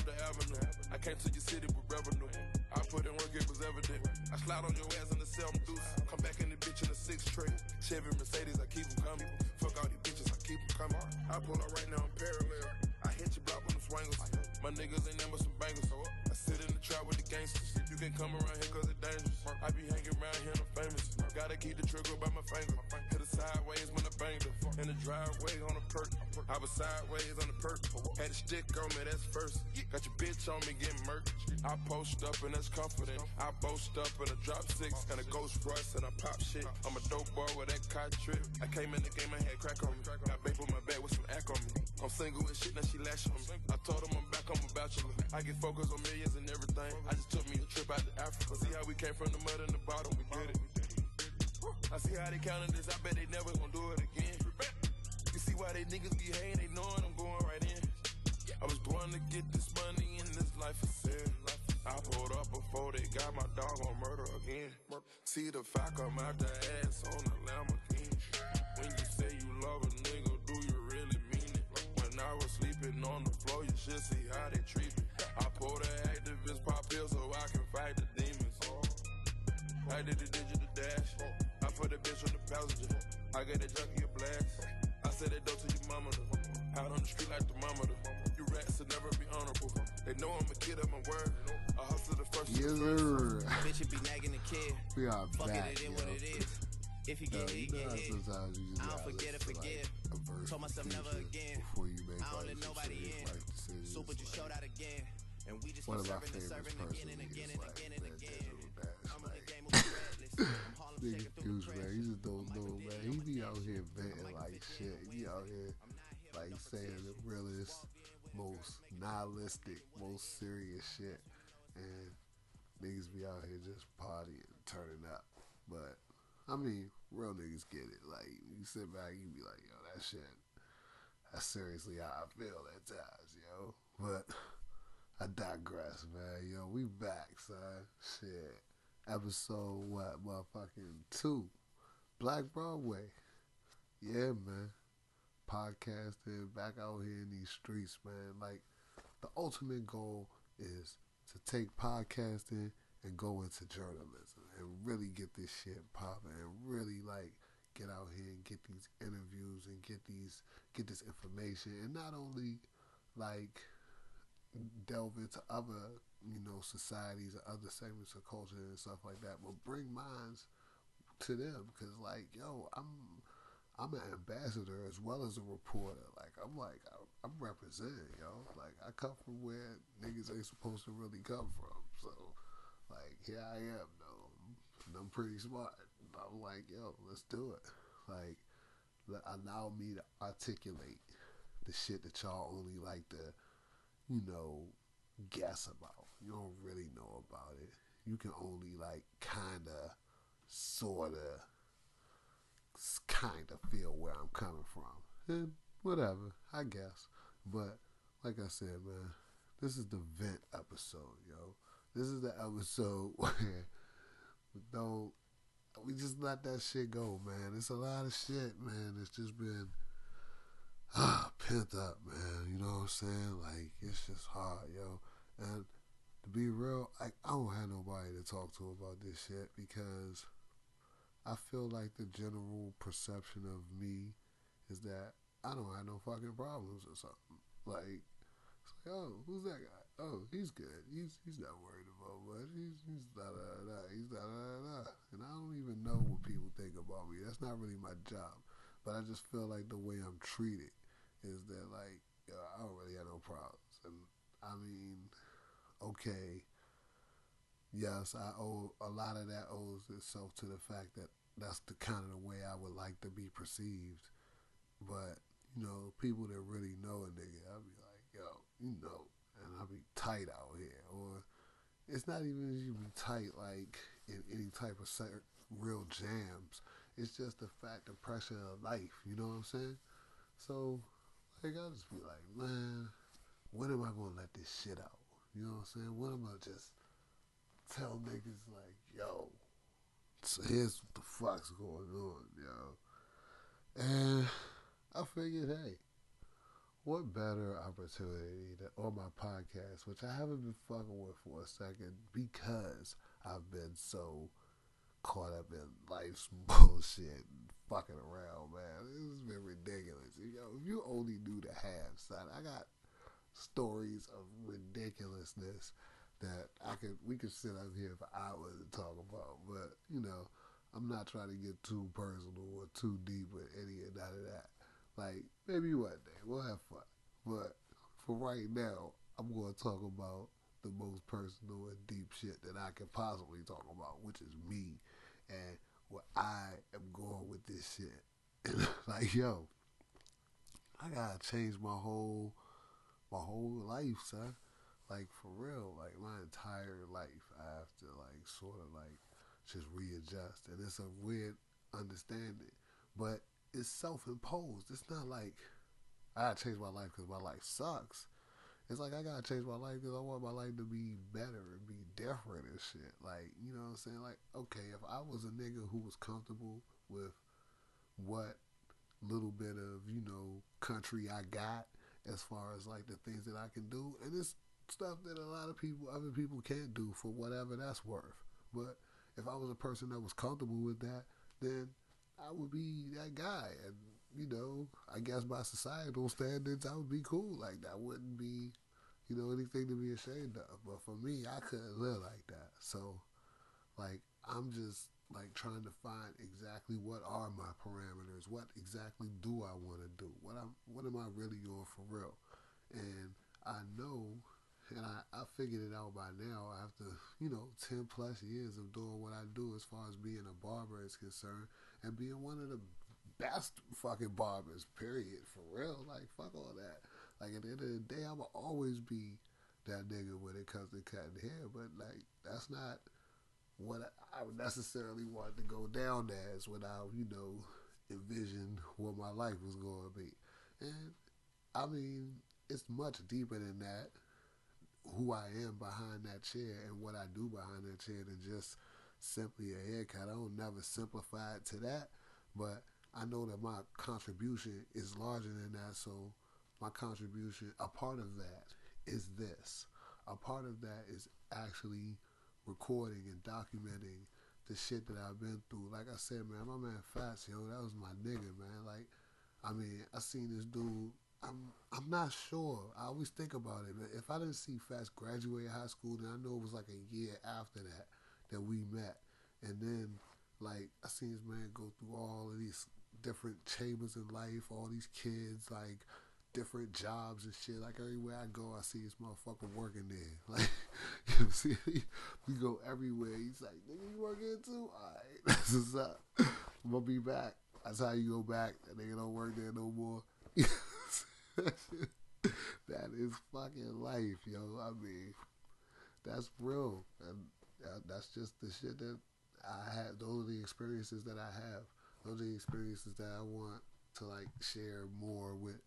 The avenue. I came to your city with revenue. I put in work, it was evident. I slide on your ass in the self deuce. Come back in the bitch in the six tray. Chevy Mercedes, I keep them coming. Fuck all these bitches, I keep them coming. I pull up right now I'm parallel. I hit your block on the swangles. My niggas ain't never some bangers. I sit in the trap with the gangsters. You can come around here cause it's dangerous. I be hanging around here I'm famous. Gotta keep the trigger by my finger. Hit it sideways when I banged her. In the driveway on a perk. I was sideways on the perk. Had a stick on me, that's first. Got your bitch on me getting murked. I post up and that's confident. I boast up and I drop six. And a ghost Royce and I pop shit. I'm a dope boy with that cot trip. I came in the game, I had crack on me. Got babe on my back with some act on me. I'm single and shit, now she lash on me. I told him I'm back, I'm a bachelor. I get focused on millions and everything. I just took me a trip out to Africa. See how we came from the mud and the bottom, we did it. I see how they counting this, I bet they never gonna do it again. You see why they niggas be hating, they knowing I'm going right in. I was born to get this money in this life of sin. I pulled up before they got my dog on murder again. See the fire come out the ass on the Lamborghini. When you say you love a nigga, do you really mean it? When I was sleeping on the floor, you should see how they treat me. I pulled the activist pop pill so I can fight the demons. I did the digital dash. I put that bitch on the passenger. I got that junkie a blast. I said that dope to your mama. Out on the street like the mama. You rats will never be honorable. They know I'm a kid of my word. I hustle the first. to Yes, the first. sir. Bitch, it be nagging the kid. We are Fuck back, it, it yo. what it is. If you get you hit, get hit. sometimes you just I don't gotta forget listen to to, forgive. Like, Told myself never again. Before you make I don't like let some nobody serious in. life decisions. Super just like, showed out again. And we just one keep of my serving and serving again and again and again and again. I'm in the game of threadless. I'm Harlem nigga shaking through Fuse, the man, trenches. he just don't I'm know, man. He be out here venting like shit. He out here like saying the realest, Walk in with most nihilistic, most serious shit, and niggas be out here just partying, turning up. But I mean, real niggas get it. Like you sit back, you be like, yo, that shit. That's seriously how I feel at times, yo. But I digress, man. Yo, we back, son. Shit. Episode what, motherfucking two. Black Broadway. Yeah, man. Podcasting, back out here in these streets, man. Like, the ultimate goal is to take podcasting and go into journalism and really get this shit popping and really like get out here and get these interviews and get these get this information and not only like delve into other you know societies or other segments of culture and stuff like that but bring minds to them. Because like yo i'm i'm an ambassador as well as a reporter. Like i'm like I'm representing yo. Like i come from where niggas ain't supposed to really come from. So like here i am though. And i'm pretty smart. I'm like yo let's do it. Like allow me to articulate the shit that y'all only like to you know guess about you don't really know about it you can only like kind of sort of kind of feel where I'm coming from. And whatever, I guess. But like I said, man, this is the vent episode, yo. this is the episode where we don't we just let that shit go, man. It's a lot of shit, man. It's just been ah, pent up, man. You know what I'm saying? Like it's just hard, yo. And to be real, like I don't have nobody to talk to about this shit because I feel like the general perception of me is that I don't have no fucking problems or something. Like, it's like, oh, who's that guy? Oh, he's good. He's he's not worried about much. He's he's da da da. He's da da da. And I don't even know what people think about me. That's not really my job. But I just feel like the way I'm treated is that like yo, I don't really have no problems. And I mean, okay, yes, I owe a lot of that owes itself to the fact that that's the kind of the way I would like to be perceived. But you know, people that really know a nigga, I'll be like, yo, you know, and I'll be tight out here, or it's not even even tight like in any type of real jams. It's just the fact, the pressure of life. You know what I'm saying? So, like, I'll just be like, man, when am I gonna let this shit out? You know what I'm saying? When am I just tell niggas like, yo, so here's what the fuck's going on, yo. And I figured, hey, what better opportunity to, on my podcast, which I haven't been fucking with for a second because I've been so caught up in life's bullshit and fucking around, man. This has been ridiculous. You know, if you only knew the half, son, I got stories of ridiculousness that I could we could sit up here for hours and talk about. But, you know, I'm not trying to get too personal or too deep with any of none of that. Like, maybe one day we'll have fun. But for right now, I'm going to talk about the most personal and deep shit that I can possibly talk about, which is me and where I am going with this shit. like, yo, I gotta change my whole my whole life, son. Like for real, like my entire life, I have to like sort of like just readjust, and it's a weird understanding, but it's self-imposed. It's not like I gotta change my life because my life sucks. It's like I gotta change my life because I want my life to be better and be different and shit. Like you know what I'm saying? Like okay, if I was a nigga who was comfortable with what little bit of you know country I got as far as like the things that I can do, and it's stuff that a lot of people, other people can't do for whatever that's worth. But if I was a person that was comfortable with that, then I would be that guy. And, you know, I guess by societal standards, I would be cool. Like, that wouldn't be, you know, anything to be ashamed of. But for me, I couldn't live like that. So, like, I'm just, like, trying to find exactly what are my parameters. What exactly do I want to do? What, I'm, what am I really on for real? And I know and I, I figured it out by now after, you know, 10 plus years of doing what I do as far as being a barber is concerned and being one of the best fucking barbers, period, for real. Like, fuck all that. Like, at the end of the day, I will always be that nigga when it comes to cutting hair, but, like, that's not what I necessarily want to go down as when I, you know, envisioned what my life was going to be. And, I mean, it's much deeper than that who I am behind that chair and what I do behind that chair than just simply a haircut. I don't never simplify it to that, but I know that my contribution is larger than that. So my contribution, a part of that is this. A part of that is actually recording and documenting the shit that I've been through. Like I said, man, my man Fats, yo, that was my nigga, man. Like, I mean, I seen this dude I'm I'm not sure. I always think about it. But if I didn't see Fats graduate high school, then I know it was like a year after that that we met. And then like I seen this man go through all of these different chambers in life, all these kids, like different jobs and shit. Like everywhere I go, I see this motherfucker working there. Like you see, we go everywhere. He's like, "Nigga, you working too? All right, that's what's up. I'm gonna be back. That's how you go back. That nigga don't work there no more." that is fucking life, yo. I mean, that's real, and uh, that's just the shit that I have. Those are the experiences that I have. Those are the experiences that I want to like share more with,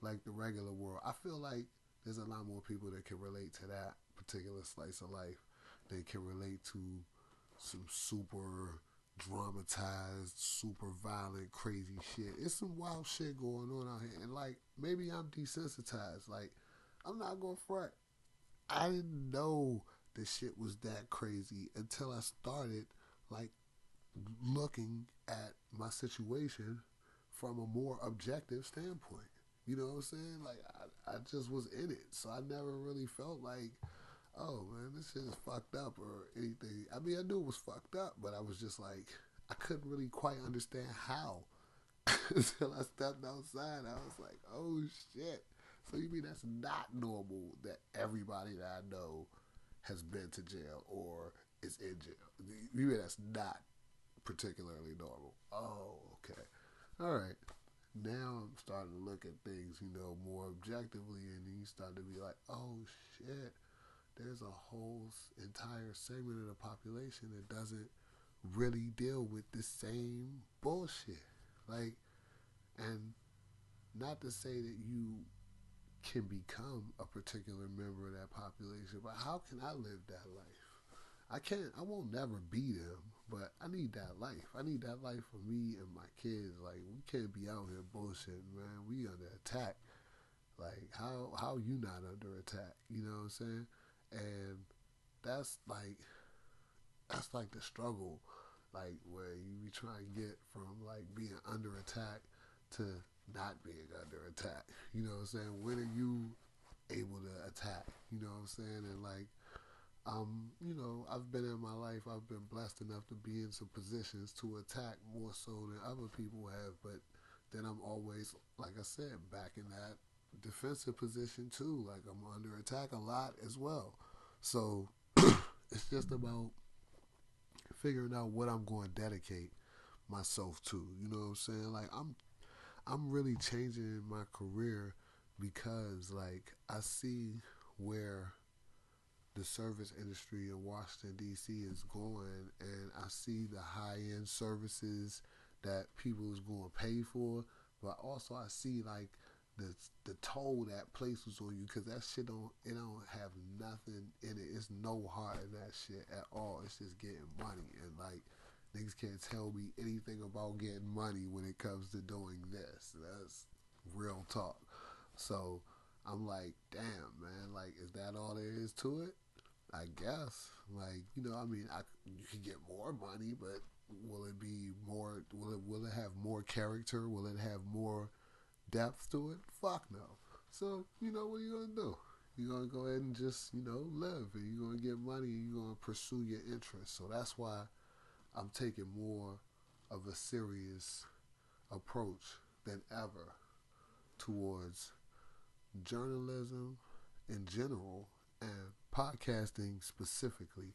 like the regular world. I feel like there's a lot more people that can relate to that particular slice of life they can relate to some super dramatized, super violent, crazy shit. It's some wild shit going on out here. And like maybe I'm desensitized. Like I'm not gonna front. I didn't know the shit was that crazy until I started like looking at my situation from a more objective standpoint. You know what I'm saying? Like I, I just was in it, so I never really felt like, oh man, this shit is fucked up or anything. I mean, I knew it was fucked up, but I was just like, I couldn't really quite understand how until I stepped outside. I was like, oh shit. So you mean that's not normal that everybody that I know has been to jail or is in jail? You mean that's not particularly normal? Oh, okay. All right now I'm starting to look at things, you know, more objectively, and you start to be like, oh shit, there's a whole entire segment of the population that doesn't really deal with the same bullshit. Like, and not to say that you can become a particular member of that population, but how can I live that life? I can't, I won't never be them, but I need that life. I need that life for me and my kids. Like we can't be out here bullshitting, man. We under attack. Like how how you not under attack? You know what I'm saying? And that's like that's like the struggle, like where you be trying to get from like being under attack to not being under attack. You know what I'm saying? When are you able to attack? You know what I'm saying? And like um, you know, I've been in my life, I've been blessed enough to be in some positions to attack more so than other people have, but then I'm always, like I said, back in that defensive position too. Like I'm under attack a lot as well. So it's just about figuring out what I'm going to dedicate myself to. You know what I'm saying? Like I'm I'm really changing my career because like I see where the service industry in Washington D.C. is going, and I see the high end services that people is going to pay for, but also I see like the the toll that places on you because that shit don't it don't have nothing in it. It's no heart in that shit at all. It's just getting money and like niggas can't tell me anything about getting money when it comes to doing this. That's real talk. So I'm like, damn man, like is that all there is to it? I guess. Like, you know, I mean, I, you can get more money, but will it be more? Will it will it have more character? Will it have more depth to it? Fuck no. So you know what are you gonna do? You're gonna go ahead and just you know live, and you're gonna get money, and you're gonna pursue your interests. So that's why I'm taking more of a serious approach than ever towards journalism in general and podcasting specifically.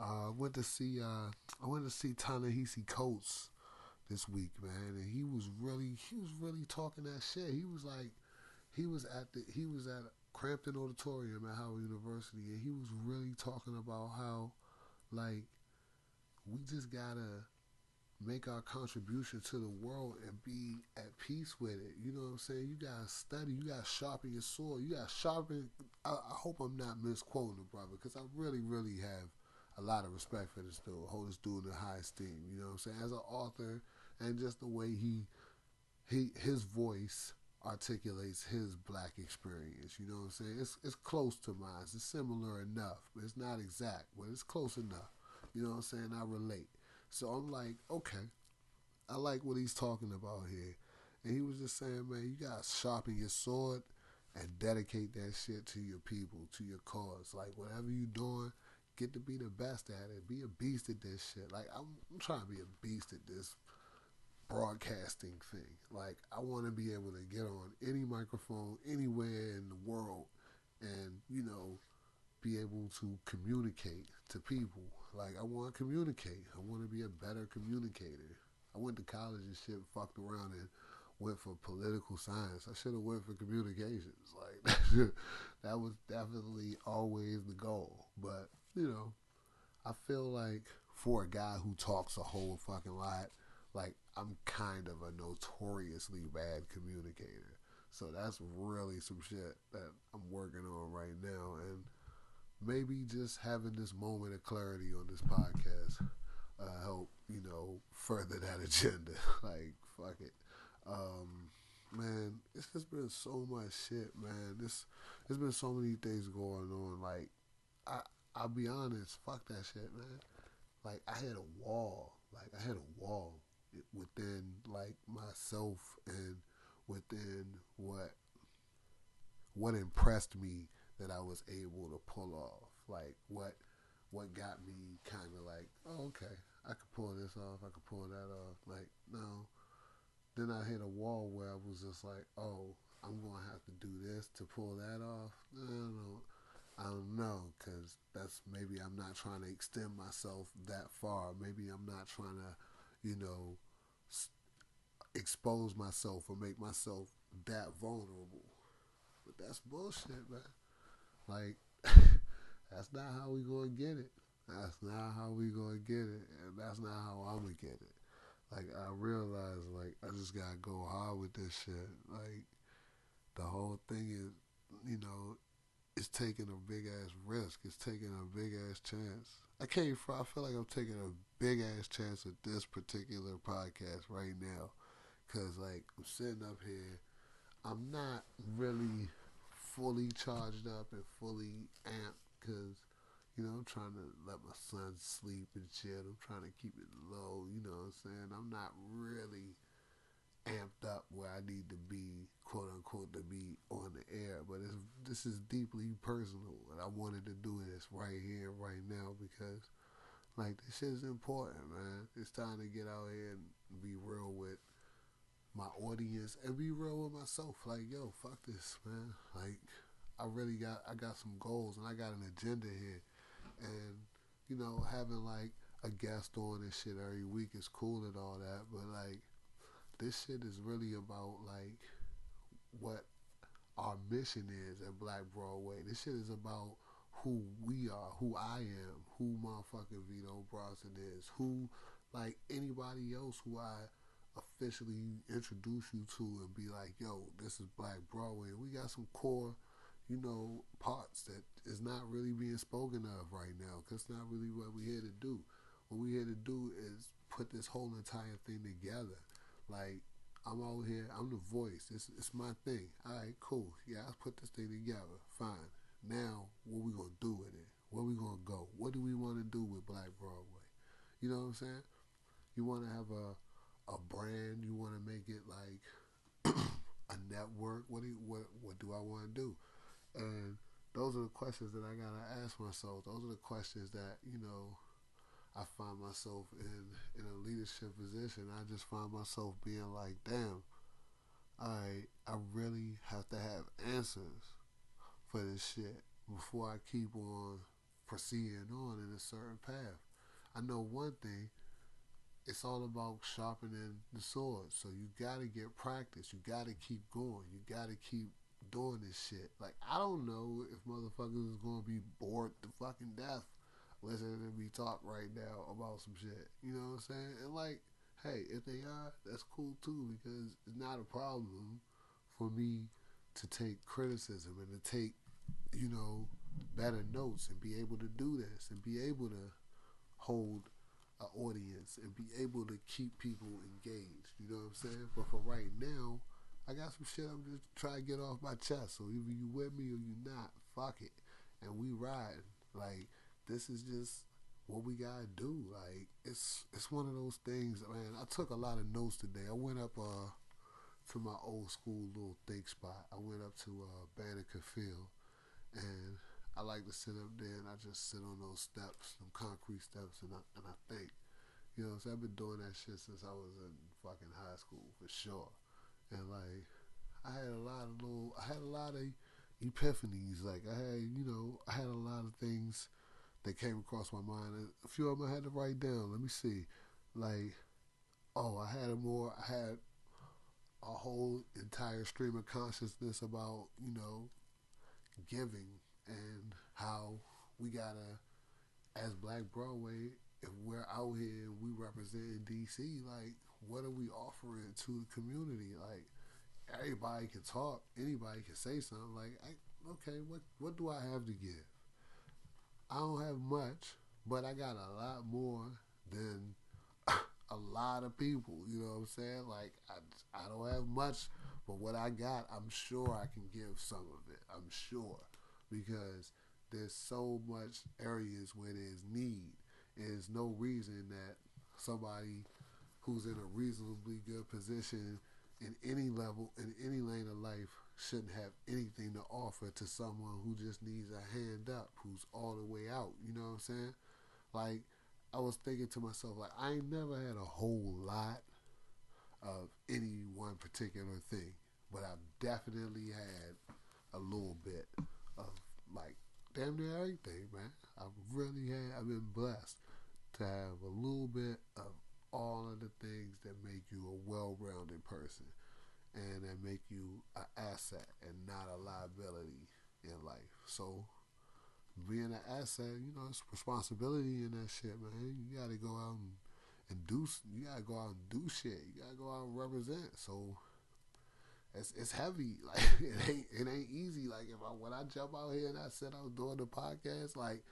Uh, I went to see uh, I went to see Ta-Nehisi Coates this week, man, and he was really he was really talking that shit. He was like he was at the he was at Crampton Auditorium at Howard University, and he was really talking about how like we just gotta make our contribution to the world and be at peace with it. You know what I'm saying? You gotta study. You gotta sharpen your sword. You gotta sharpen. I, I hope I'm not misquoting the brother because I really, really have a lot of respect for this dude. Hold this dude in high esteem. You know what I'm saying? As an author and just the way he, he his voice articulates his black experience. You know what I'm saying? It's it's close to mine. It's similar enough, but it's not exact. But it's close enough. You know what I'm saying? I relate. So I'm like, okay, I like what he's talking about here. And he was just saying, man, you got to sharpen your sword and dedicate that shit to your people, to your cause. Like, whatever you're doing, get to be the best at it. Be a beast at this shit. Like, I'm, I'm trying to be a beast at this broadcasting thing. Like, I want to be able to get on any microphone anywhere in the world and, you know, be able to communicate to people like I want to communicate. I want to be a better communicator. I went to college and shit, fucked around and went for political science. I should have went for communications. Like that was definitely always the goal. But you know, I feel like for a guy who talks a whole fucking lot, like I'm kind of a notoriously bad communicator. So that's really some shit that I'm working on right now and maybe just having this moment of clarity on this podcast uh, help you know further that agenda. like fuck it, um, man. It's just been so much shit, man. This there's been so many things going on. Like I I'll be honest, fuck that shit, man. Like I had a wall, like I had a wall within like myself and within what what impressed me that I was able to pull off. Like what what got me kind of like, oh, okay, I could pull this off, I could pull that off. Like no, then I hit a wall where I was just like, oh, I'm gonna have to do this to pull that off. No, no, I don't know, cause that's maybe I'm not trying to extend myself that far. Maybe I'm not trying to, you know, s- expose myself or make myself that vulnerable. But that's bullshit, man. Like, that's not how we gonna get it. That's not how we gonna get it, and that's not how I'm gonna get it. Like, I realize, like, I just gotta go hard with this shit. Like, the whole thing is, you know, it's taking a big ass risk. It's taking a big ass chance. I can't. I feel like I'm taking a big ass chance at this particular podcast right now, cause like I'm sitting up here, I'm not really fully charged up and fully amped, cause you know I'm trying to let my son sleep and shit. I'm trying to keep it low. You know what I'm saying? I'm not really amped up where I need to be, quote unquote, to be on the air. But this is deeply personal, and I wanted to do this right here, right now, because like this is important, man. It's time to get out here and be real with my audience and be real with myself. Like, yo, fuck this, man. Like, I really got, I got some goals and I got an agenda here, and you know, having like a guest on and shit every week is cool and all that, but like this shit is really about like what our mission is at Black Broadway. This shit is about who we are, who I am, who motherfucking Vito Bronson is, who like anybody else who I officially introduce you to and be like, yo, this is Black Broadway. We got some core, you know, parts that is not really being spoken of right now because it's not really what we're here to do. What we're here to do is put this whole entire thing together. Like, I'm out here, I'm the voice. It's, it's my thing. All right, cool. Yeah, let's put this thing together. Fine. Now, what we going to do with it? Where we going to go? What do we want to do with Black Broadway? You know what I'm saying? You want to have a a brand. You want to make it like a network. What do you, what what do I want to do? And those are the questions that I gotta ask myself. Those are the questions that you know I find myself in in a leadership position. I just find myself being like, damn, I I really have to have answers for this shit before I keep on proceeding on in a certain path. I know one thing. It's all about sharpening the sword. So you gotta get practice. You gotta keep going. You gotta keep doing this shit. Like I don't know if motherfuckers is gonna be bored to fucking death listening to me talk right now about some shit. You know what I'm saying? And like, hey, if they are, that's cool too because it's not a problem for me to take criticism and to take, you know, better notes and be able to do this and be able to hold an audience and be able to keep people engaged. You know what I'm saying? But for right now, I got some shit I'm just trying to get off my chest. So either you with me or you not, fuck it. And we ride. Like, this is just what we gotta do. Like it's it's one of those things, man. I took a lot of notes today. I went up uh to my old school little think spot. I went up to uh Banneker Field and I like to sit up there and I just sit on those steps, some concrete steps and I and I think. You know, so I've been doing that shit since I was in fucking high school for sure. And like I had a lot of little I had a lot of epiphanies. Like I had, you know, I had a lot of things that came across my mind. A few of them I had to write down. Let me see. Like, oh, I had a more, I had a whole entire stream of consciousness about, you know, giving and how we gotta, as Black Broadway, if we're out here we represent DC, like, what are we offering to the community? Like, everybody can talk, anybody can say something. Like, I, okay, what what do I have to give? I don't have much, but I got a lot more than a lot of people. You know what I'm saying? Like I, I don't have much, but what I got, I'm sure I can give some of it. I'm sure because there's so much areas where there's need. There's no reason that somebody who's in a reasonably good position in any level in any lane of life shouldn't have anything to offer to someone who just needs a hand up, who's all the way out. You know what I'm saying? Like I was thinking to myself, like I ain't never had a whole lot of any one particular thing, but I've definitely had a little bit like damn near everything, man. I've really had. I've been blessed to have a little bit of all of the things that make you a well-rounded person and that make you an asset and not a liability in life. So being an asset, you know, it's responsibility in that shit, man. You gotta go out and, and do. You gotta go out and do shit. You gotta go out and represent. So it's it's heavy. Like it ain't it ain't easy. Like if I when I jump out here and I said I was doing the podcast, like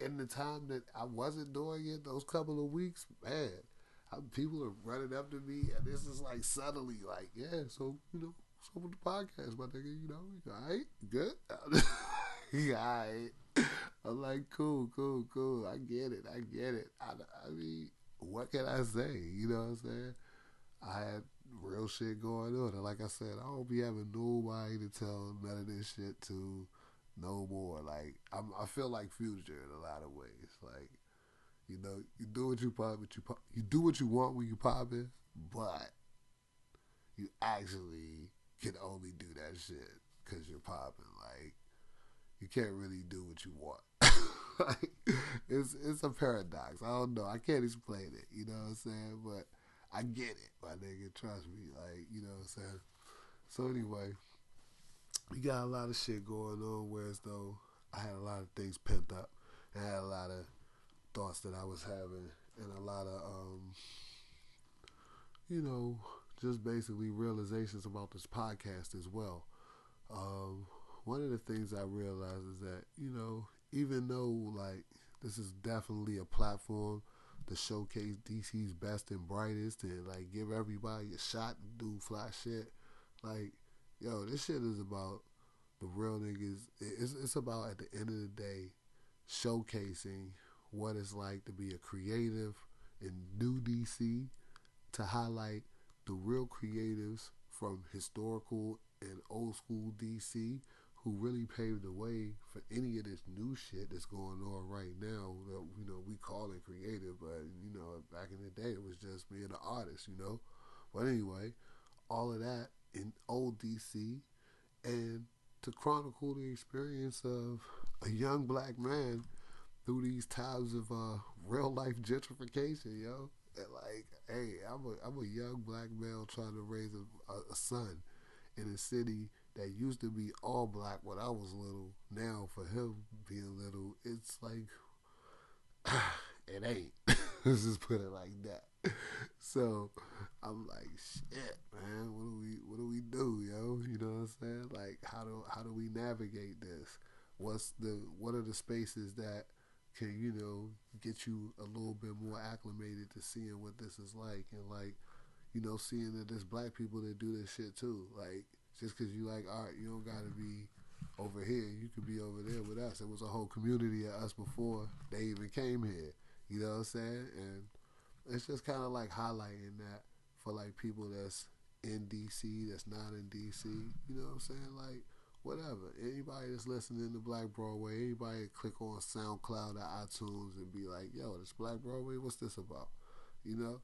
in the time that I wasn't doing it, those couple of weeks, man, I, people are running up to me, and this is like subtly, like, yeah, so you know, so with the podcast, my nigga, you know, all right, good, yeah, all right. I'm like, cool, cool, cool. I get it, I get it. I, I mean, what can I say? You know what I'm saying? I had real shit going on, and like I said, I don't be having nobody to tell none of this shit to no more. Like I'm, I feel like Future in a lot of ways. Like you know, you do what you pop, but you pop, you do what you want when you pop it, but you actually can only do that shit because you're popping. Like you can't really do what you want. like, it's it's a paradox. I don't know. I can't explain it. You know what I'm saying? But I get it, my nigga. Trust me. Like you know what I'm saying. So anyway, we got a lot of shit going on. Whereas though I had a lot of things pent up. I had a lot of thoughts that I was having, and a lot of um, you know, just basically realizations about this podcast as well. Um, one of the things I realized is that you know, even though like this is definitely a platform to showcase DC's best and brightest and like give everybody a shot to do fly shit, like yo, this shit is about the real niggas. It's, it's about at the end of the day showcasing what it's like to be a creative in new DC, to highlight the real creatives from historical and old school DC who really paved the way for any of this new shit that's going on right now that you know we call it creative, but you know back in the day it was just being an artist, you know. But anyway, all of that in old DC and to chronicle the experience of a young black man through these times of uh, real life gentrification, yo. And like, hey, I'm a I'm a young black male trying to raise a, a, a son in a city that used to be all black when I was little. Now for him being little, it's like it ain't. Let's just put it like that. So I'm like, shit, man. What do we what do we do, yo? You know what I'm saying? Like, how do how do we navigate this? What's the what are the spaces that can you know get you a little bit more acclimated to seeing what this is like and like you know seeing that there's black people that do this shit too. Like just because you like art, you don't gotta be over here. You could be over there with us. There was a whole community of us before they even came here. You know what I'm saying? And it's just kind of like highlighting that for like people that's in DC, that's not in DC. You know what I'm saying? Like whatever. Anybody that's listening to Black Broadway, anybody click on SoundCloud or iTunes and be like, "Yo, this Black Broadway. What's this about?" You know.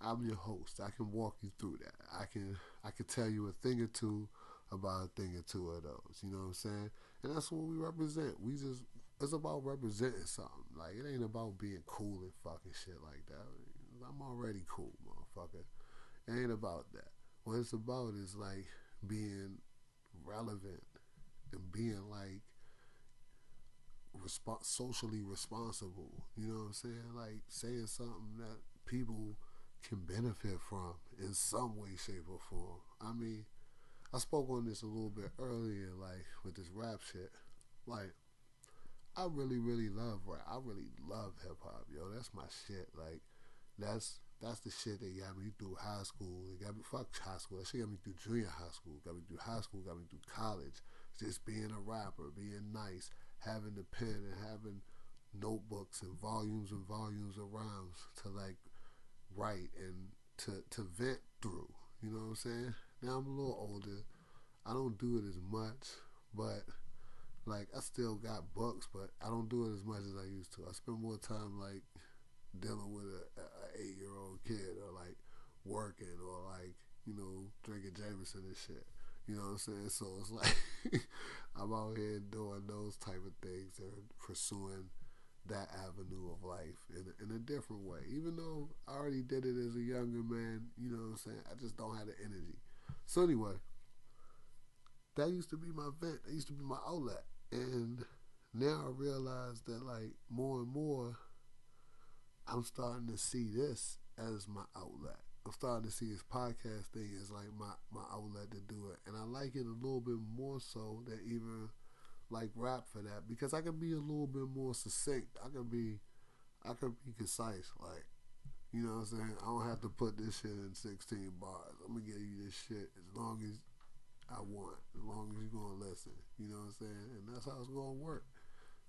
I'm your host. I can walk you through that. I can I can tell you a thing or two about a thing or two of those. You know what I'm saying? And that's what we represent. We just it's about representing something. Like it ain't about being cool and fucking shit like that. I'm already cool, motherfucker. It ain't about that. What it's about is like being relevant and being like resp- socially responsible. You know what I'm saying? Like saying something that people can benefit from in some way, shape, or form. I mean, I spoke on this a little bit earlier, like with this rap shit. Like, I really, really love rap. I really love hip hop, yo. That's my shit. Like, that's that's the shit that got me through high school. It got me fuck high school. That shit got me through junior high school. Got me through high school. Got me through college. Just being a rapper, being nice, having the pen and having notebooks and volumes and volumes of rhymes to like write and to to vent through. You know what I'm saying? Now I'm a little older. I don't do it as much, but like I still got books, but I don't do it as much as I used to. I spend more time like dealing with a, a eight year old kid or like working or like you know drinking Jameson and shit. You know what I'm saying? So it's like I'm out here doing those type of things and pursuing that avenue of life in a, in a different way. Even though I already did it as a younger man, you know what I'm saying? I just don't have the energy. So anyway, that used to be my vent. That used to be my outlet. And now I realize that like more and more I'm starting to see this as my outlet. I'm starting to see this podcast thing as like my, my outlet to do it. And I like it a little bit more so than even like rap for that because I can be a little bit more succinct. I can be I can be concise. Like, you know what I'm saying? I don't have to put this shit in 16 bars. I'm gonna give you this shit as long as I want, as long as you're gonna listen. You know what I'm saying? And that's how it's gonna work.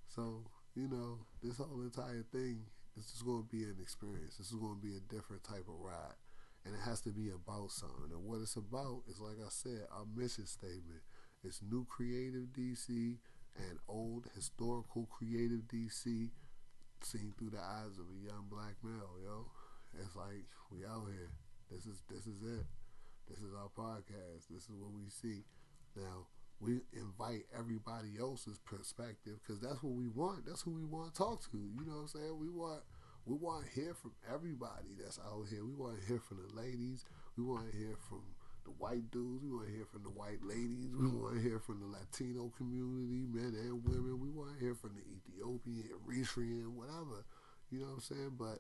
So, you know, this whole entire thing is just gonna be an experience. This is gonna be a different type of ride. And it has to be about something. And what it's about is like I said, our mission statement. It's new creative DC and old historical creative DC seen through the eyes of a young black male, yo. It's like we out here. This is this is it. This is our podcast. This is what we see. Now we invite everybody else's perspective because that's what we want. That's who we want to talk to. You know what I'm saying? We want we want to hear from everybody that's out here. We want to hear from the ladies. We want to hear from the white dudes. We want to hear from the white ladies. We want to hear from the Latino community, men and women. We want to hear from the Ethiopian, Eritrean, whatever. You know what I'm saying? But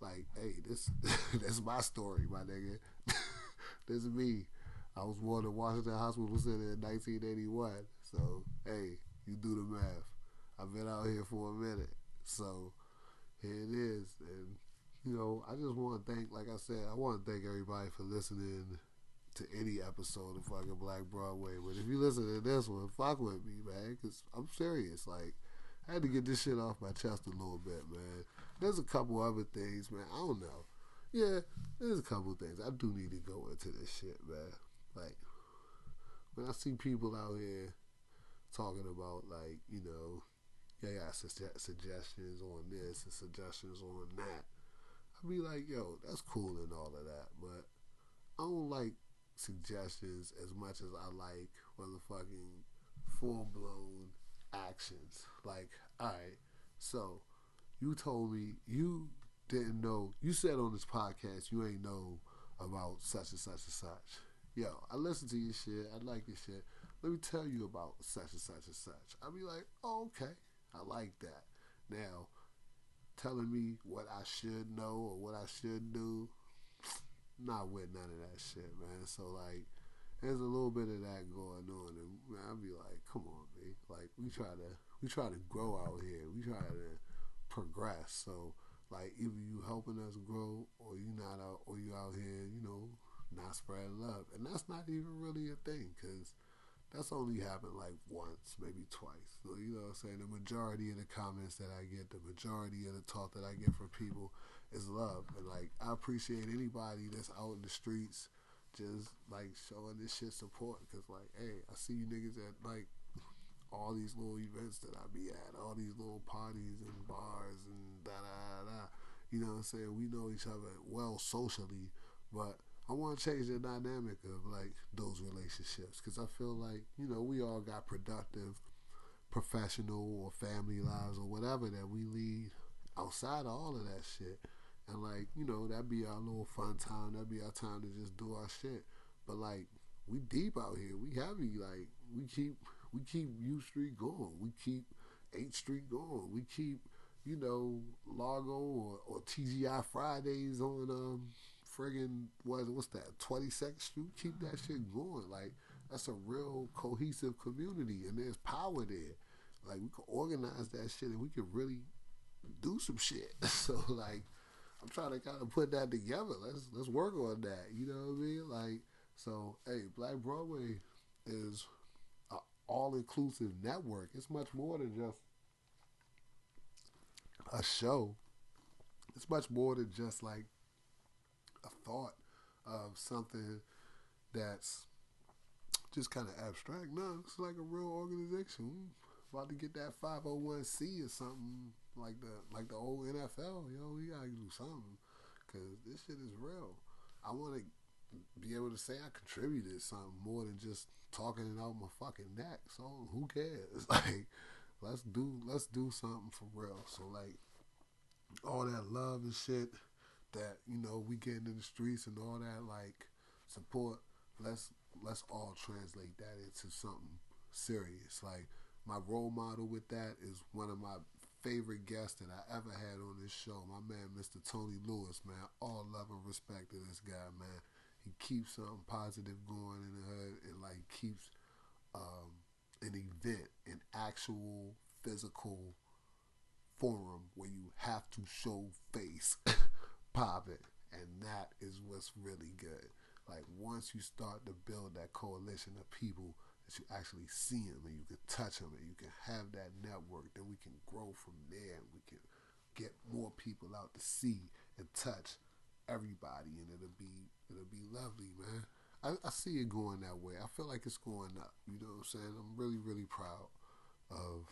like, hey, this that's my story, my nigga. this is me. I was born in Washington Hospital Center in 1981. So hey, you do the math. I've been out here for a minute. So here it is, and you know, I just want to thank, like I said, I want to thank everybody for listening to any episode of fucking Black Broadway. But if you listen to this one, fuck with me, man, because I'm serious. Like, I had to get this shit off my chest a little bit, man. There's a couple other things, man. I don't know. Yeah, there's a couple things. I do need to go into this shit, man. Like, when I see people out here talking about, like, you know, yeah, suge- suggestions on this and suggestions on that. I'd be like, yo, that's cool and all of that, but I don't like suggestions as much as I like motherfucking full blown actions. Like, alright, so you told me you didn't know you said on this podcast you ain't know about such and such and such. Yo, I listen to your shit, I like your shit. Let me tell you about such and such and such. I'll be like, oh, okay. I like that. Now, telling me what I should know or what I should do, not with none of that shit, man. So like, there's a little bit of that going on, and man, I'll be like, come on, man. Like we try to we try to grow out here. We try to progress. So like, either you helping us grow, or you not out, or you out here, you know, not spreading love, and that's not even really a thing, cause that's only happened like once, maybe twice. So, you know what I'm saying? The majority of the comments that I get, the majority of the talk that I get from people is love. And like, I appreciate anybody that's out in the streets just like showing this shit support. Cause like, hey, I see you niggas at like all these little events that I be at, all these little parties and bars and da da da. You know what I'm saying? We know each other well socially, but I want to change the dynamic of like those relationships because I feel like you know we all got productive, professional or family lives or whatever that we lead outside of all of that shit, and like you know that'd be our little fun time, That'd be our time to just do our shit. But like we deep out here, we heavy. Like we keep we keep U Street going, we keep Eighth Street going, we keep you know Largo or, or TGI Fridays on um friggin' what what's that Twenty Second Street. Keep that shit going. Like that's a real cohesive community, and there's power there. like we could organize that shit and we could really do some shit. So like I'm trying to kind of put that together. Let's let's work on that. You know what I mean? Like so, hey, Black Broadway is an all inclusive network. It's much more than just a show. It's much more than just like a thought of something that's just kind of abstract. No, it's like a real organization. About to get that 501c or something like the like the old NFL. Yo, we gotta do something because this shit is real. I want to be able to say I contributed something more than just talking it out my fucking neck. So who cares? Like, let's do let's do something for real. So like all that love and shit that you know we getting in the streets and all that like support. Let's let's all translate that into something serious. Like my role model with that is one of my favorite guests that I ever had on this show. My man, Mr. Tony Lewis, man. All love and respect to this guy, man. He keeps something positive going in the hood and like keeps um, an event, an actual physical forum where you have to show face pop it. And that is what's really good. Like once you start to build that coalition of people that you actually see them and you can touch them and you can have that network, then we can grow from there we can get more people out to see and touch everybody and it'll be it'll be lovely, man. I, I see it going that way. I feel like it's going up. You know what I'm saying? I'm really, really proud of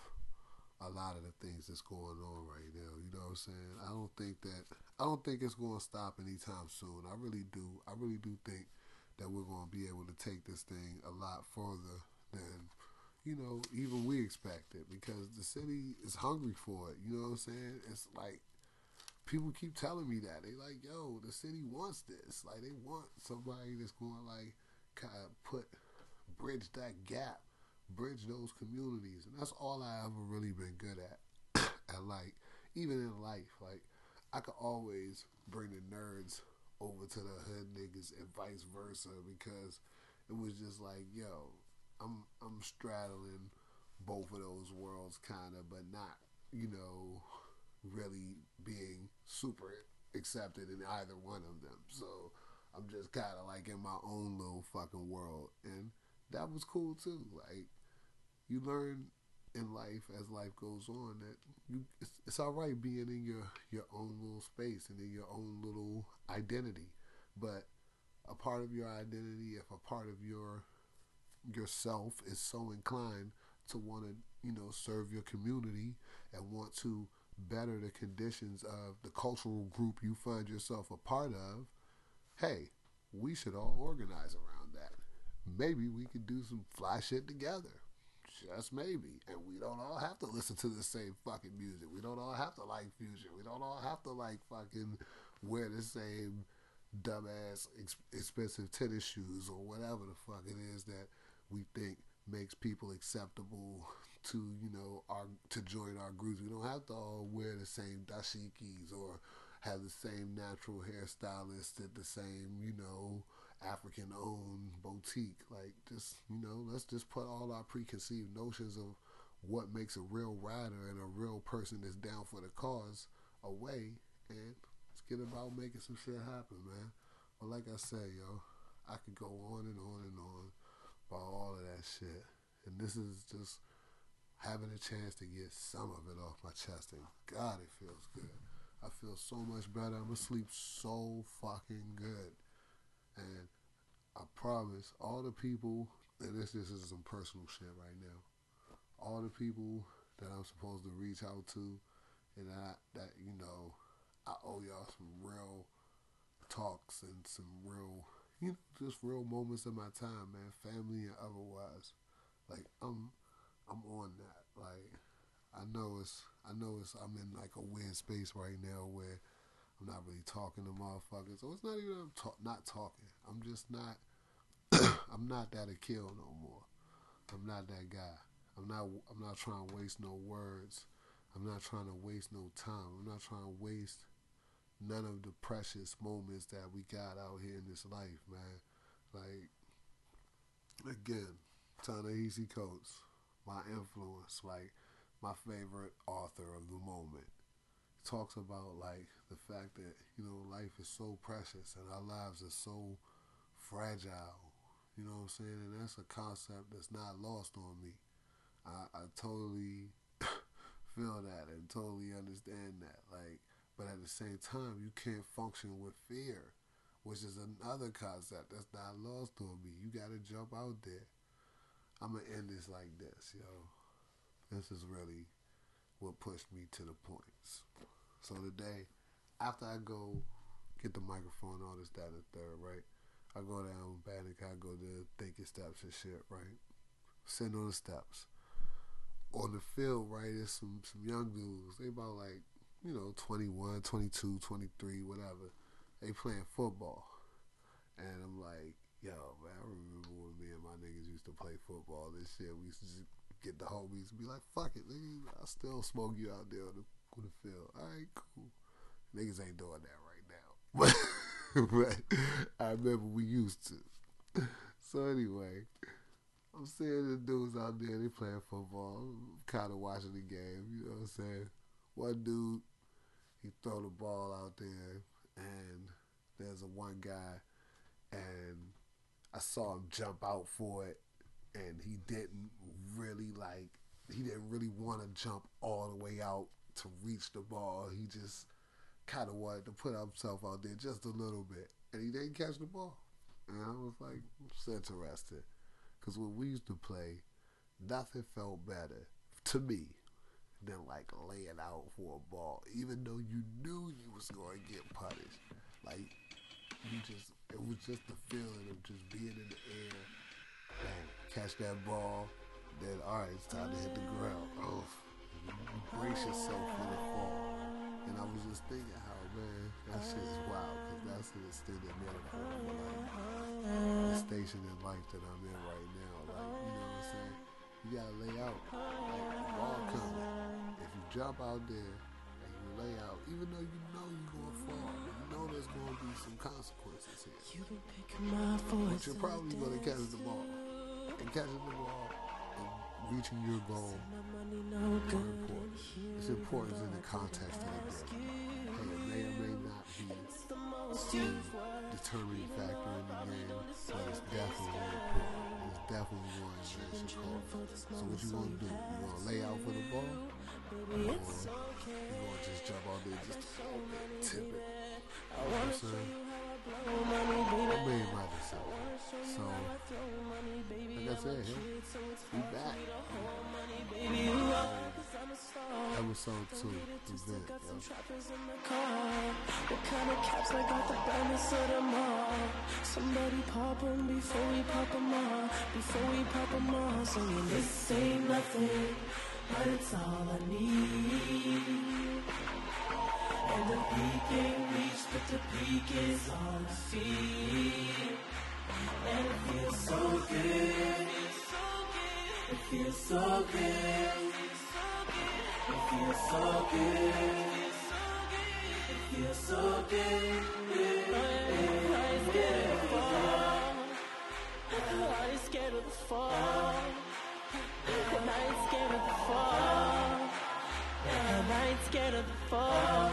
a lot of the things that's going on right now. You know what I'm saying? I don't think that I don't think it's going to stop anytime soon. I really do. I really do think that we're going to be able to take this thing a lot further than you know even we expected because the city is hungry for it. You know what I'm saying? It's like people keep telling me that they like, yo, the city wants this. Like they want somebody that's going to like kind of put bridge that gap bridge those communities, and that's all I ever really been good at. and like, even in life, like I could always bring the nerds over to the hood niggas and vice versa because it was just like, yo, I'm I'm straddling both of those worlds, kind of, but not, you know, really being super accepted in either one of them. So I'm just kind of like in my own little fucking world, and that was cool too. Like you learn in life as life goes on that you it's, it's all right being in your your own little space and in your own little identity. But a part of your identity if a part of your yourself is so inclined to want to you know serve your community and want to better the conditions of the cultural group you find yourself a part of hey we should all organize around that. Maybe we could do some fly shit together just maybe. And we don't all have to listen to the same fucking music. We don't all have to like fusion. We don't all have to like fucking wear the same dumbass ex- expensive tennis shoes or whatever the fuck it is that we think makes people acceptable to you know our to join our groups. We don't have to all wear the same dashikis or have the same natural hairstylist at the same you know African owned boutique. Like just you know, let's just put all our preconceived notions of what makes a real rider and a real person that's down for the cause away and let's get about making some shit happen, man. But like I say, yo, I could go on and on and on about all of that shit. And this is just having a chance to get some of it off my chest and God it feels good. I feel so much better. I'm gonna sleep so fucking good. And I promise all the people, and this, this is some personal shit right now, all the people that I'm supposed to reach out to, and I, that, you know, I owe y'all some real talks and some real, you know, just real moments of my time, man, family and otherwise. Like, I'm, I'm on that. Like, I know it's, I know it's, I'm in like a weird space right now where I'm not really talking to motherfuckers. So it's not even I'm talk, not talking. I'm just not. I'm not that a kill no more. I'm not that guy. I'm not. I'm not trying to waste no words. I'm not trying to waste no time. I'm not trying to waste none of the precious moments that we got out here in this life, man. Like again, Ta-Nehisi Coates, my influence. Like my favorite author of the moment. Talks about like the fact that you know life is so precious and our lives are so fragile. You know what I'm saying? And that's a concept that's not lost on me. I, I totally feel that and totally understand that. Like, but at the same time, you can't function with fear, which is another concept that's not lost on me. You got to jump out there. I'm gonna end this like this, yo. This is really what pushed me to the points. So today, after I go get the microphone, all this, that, and third, right? I go down panic, I go to thinking steps and shit, right? Sitting on the steps. On the field, right, there's some, some young dudes. They about like, you know, 21, 22, 23, whatever. They playing football. And I'm like, yo, man, I remember when me and my niggas used to play football. This shit, we used to just get the homies and be like, fuck it, nigga. I still smoke you out there on the, on the field. All right, cool. Niggas ain't doing that right now. But, but I remember we used to. So anyway, I'm seeing the dudes out there, they playing football. Kind of watching the game, you know what I'm saying? One dude, he throw the ball out there, and there's a one guy, and I saw him jump out for it, and he didn't really like, he didn't really want to jump all the way out to reach the ball. He just kind of wanted to put himself out there just a little bit, and he didn't catch the ball. And I was like, it's interesting, because when we used to play, nothing felt better to me than like laying out for a ball, even though you knew you was going to get punished. Like you just, it was just the feeling of just being in the air, bang, catch that ball, then all right, it's time to hit the ground. Oh, brace yourself for the fall. And I was just thinking how, man, that shit is wild because that's an extended metaphor for like the station in life that I'm in right now. Like, you know what I'm saying? You gotta lay out. Like, the ball coming. If you jump out there and you lay out, even though you know you're gonna fall, you know there's gonna be some consequences here. You've been picking my But you're probably gonna catch the ball. And catching the ball reaching your goal is important. It's important in the context of the game. Hey, it may or may not be the determining factor in the game, but it's definitely important. And it's definitely one that you should call. So what you gonna do? You gonna lay out for the ball? Or you gonna just jump out there just to tip it? You know what I'm saying? I made my decision. So, like I said, we back. Episode two, event, yo. Trappers in the car. What kind of caps? I got the brightness of them all. Somebody pop 'em before we pop 'em all. Before we pop 'em all. This ain't nothing, but it's all I need. And the peak ain't reached, but the peak is all I see. And it feels so good. It feels so good. It feels so good. It feels so good. I ain't scared of the fall. I ain't scared of the fall. And I ain't scared of the fall. And I ain't scared of the fall.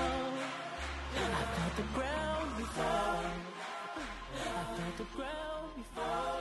I felt the ground before. I felt the ground before.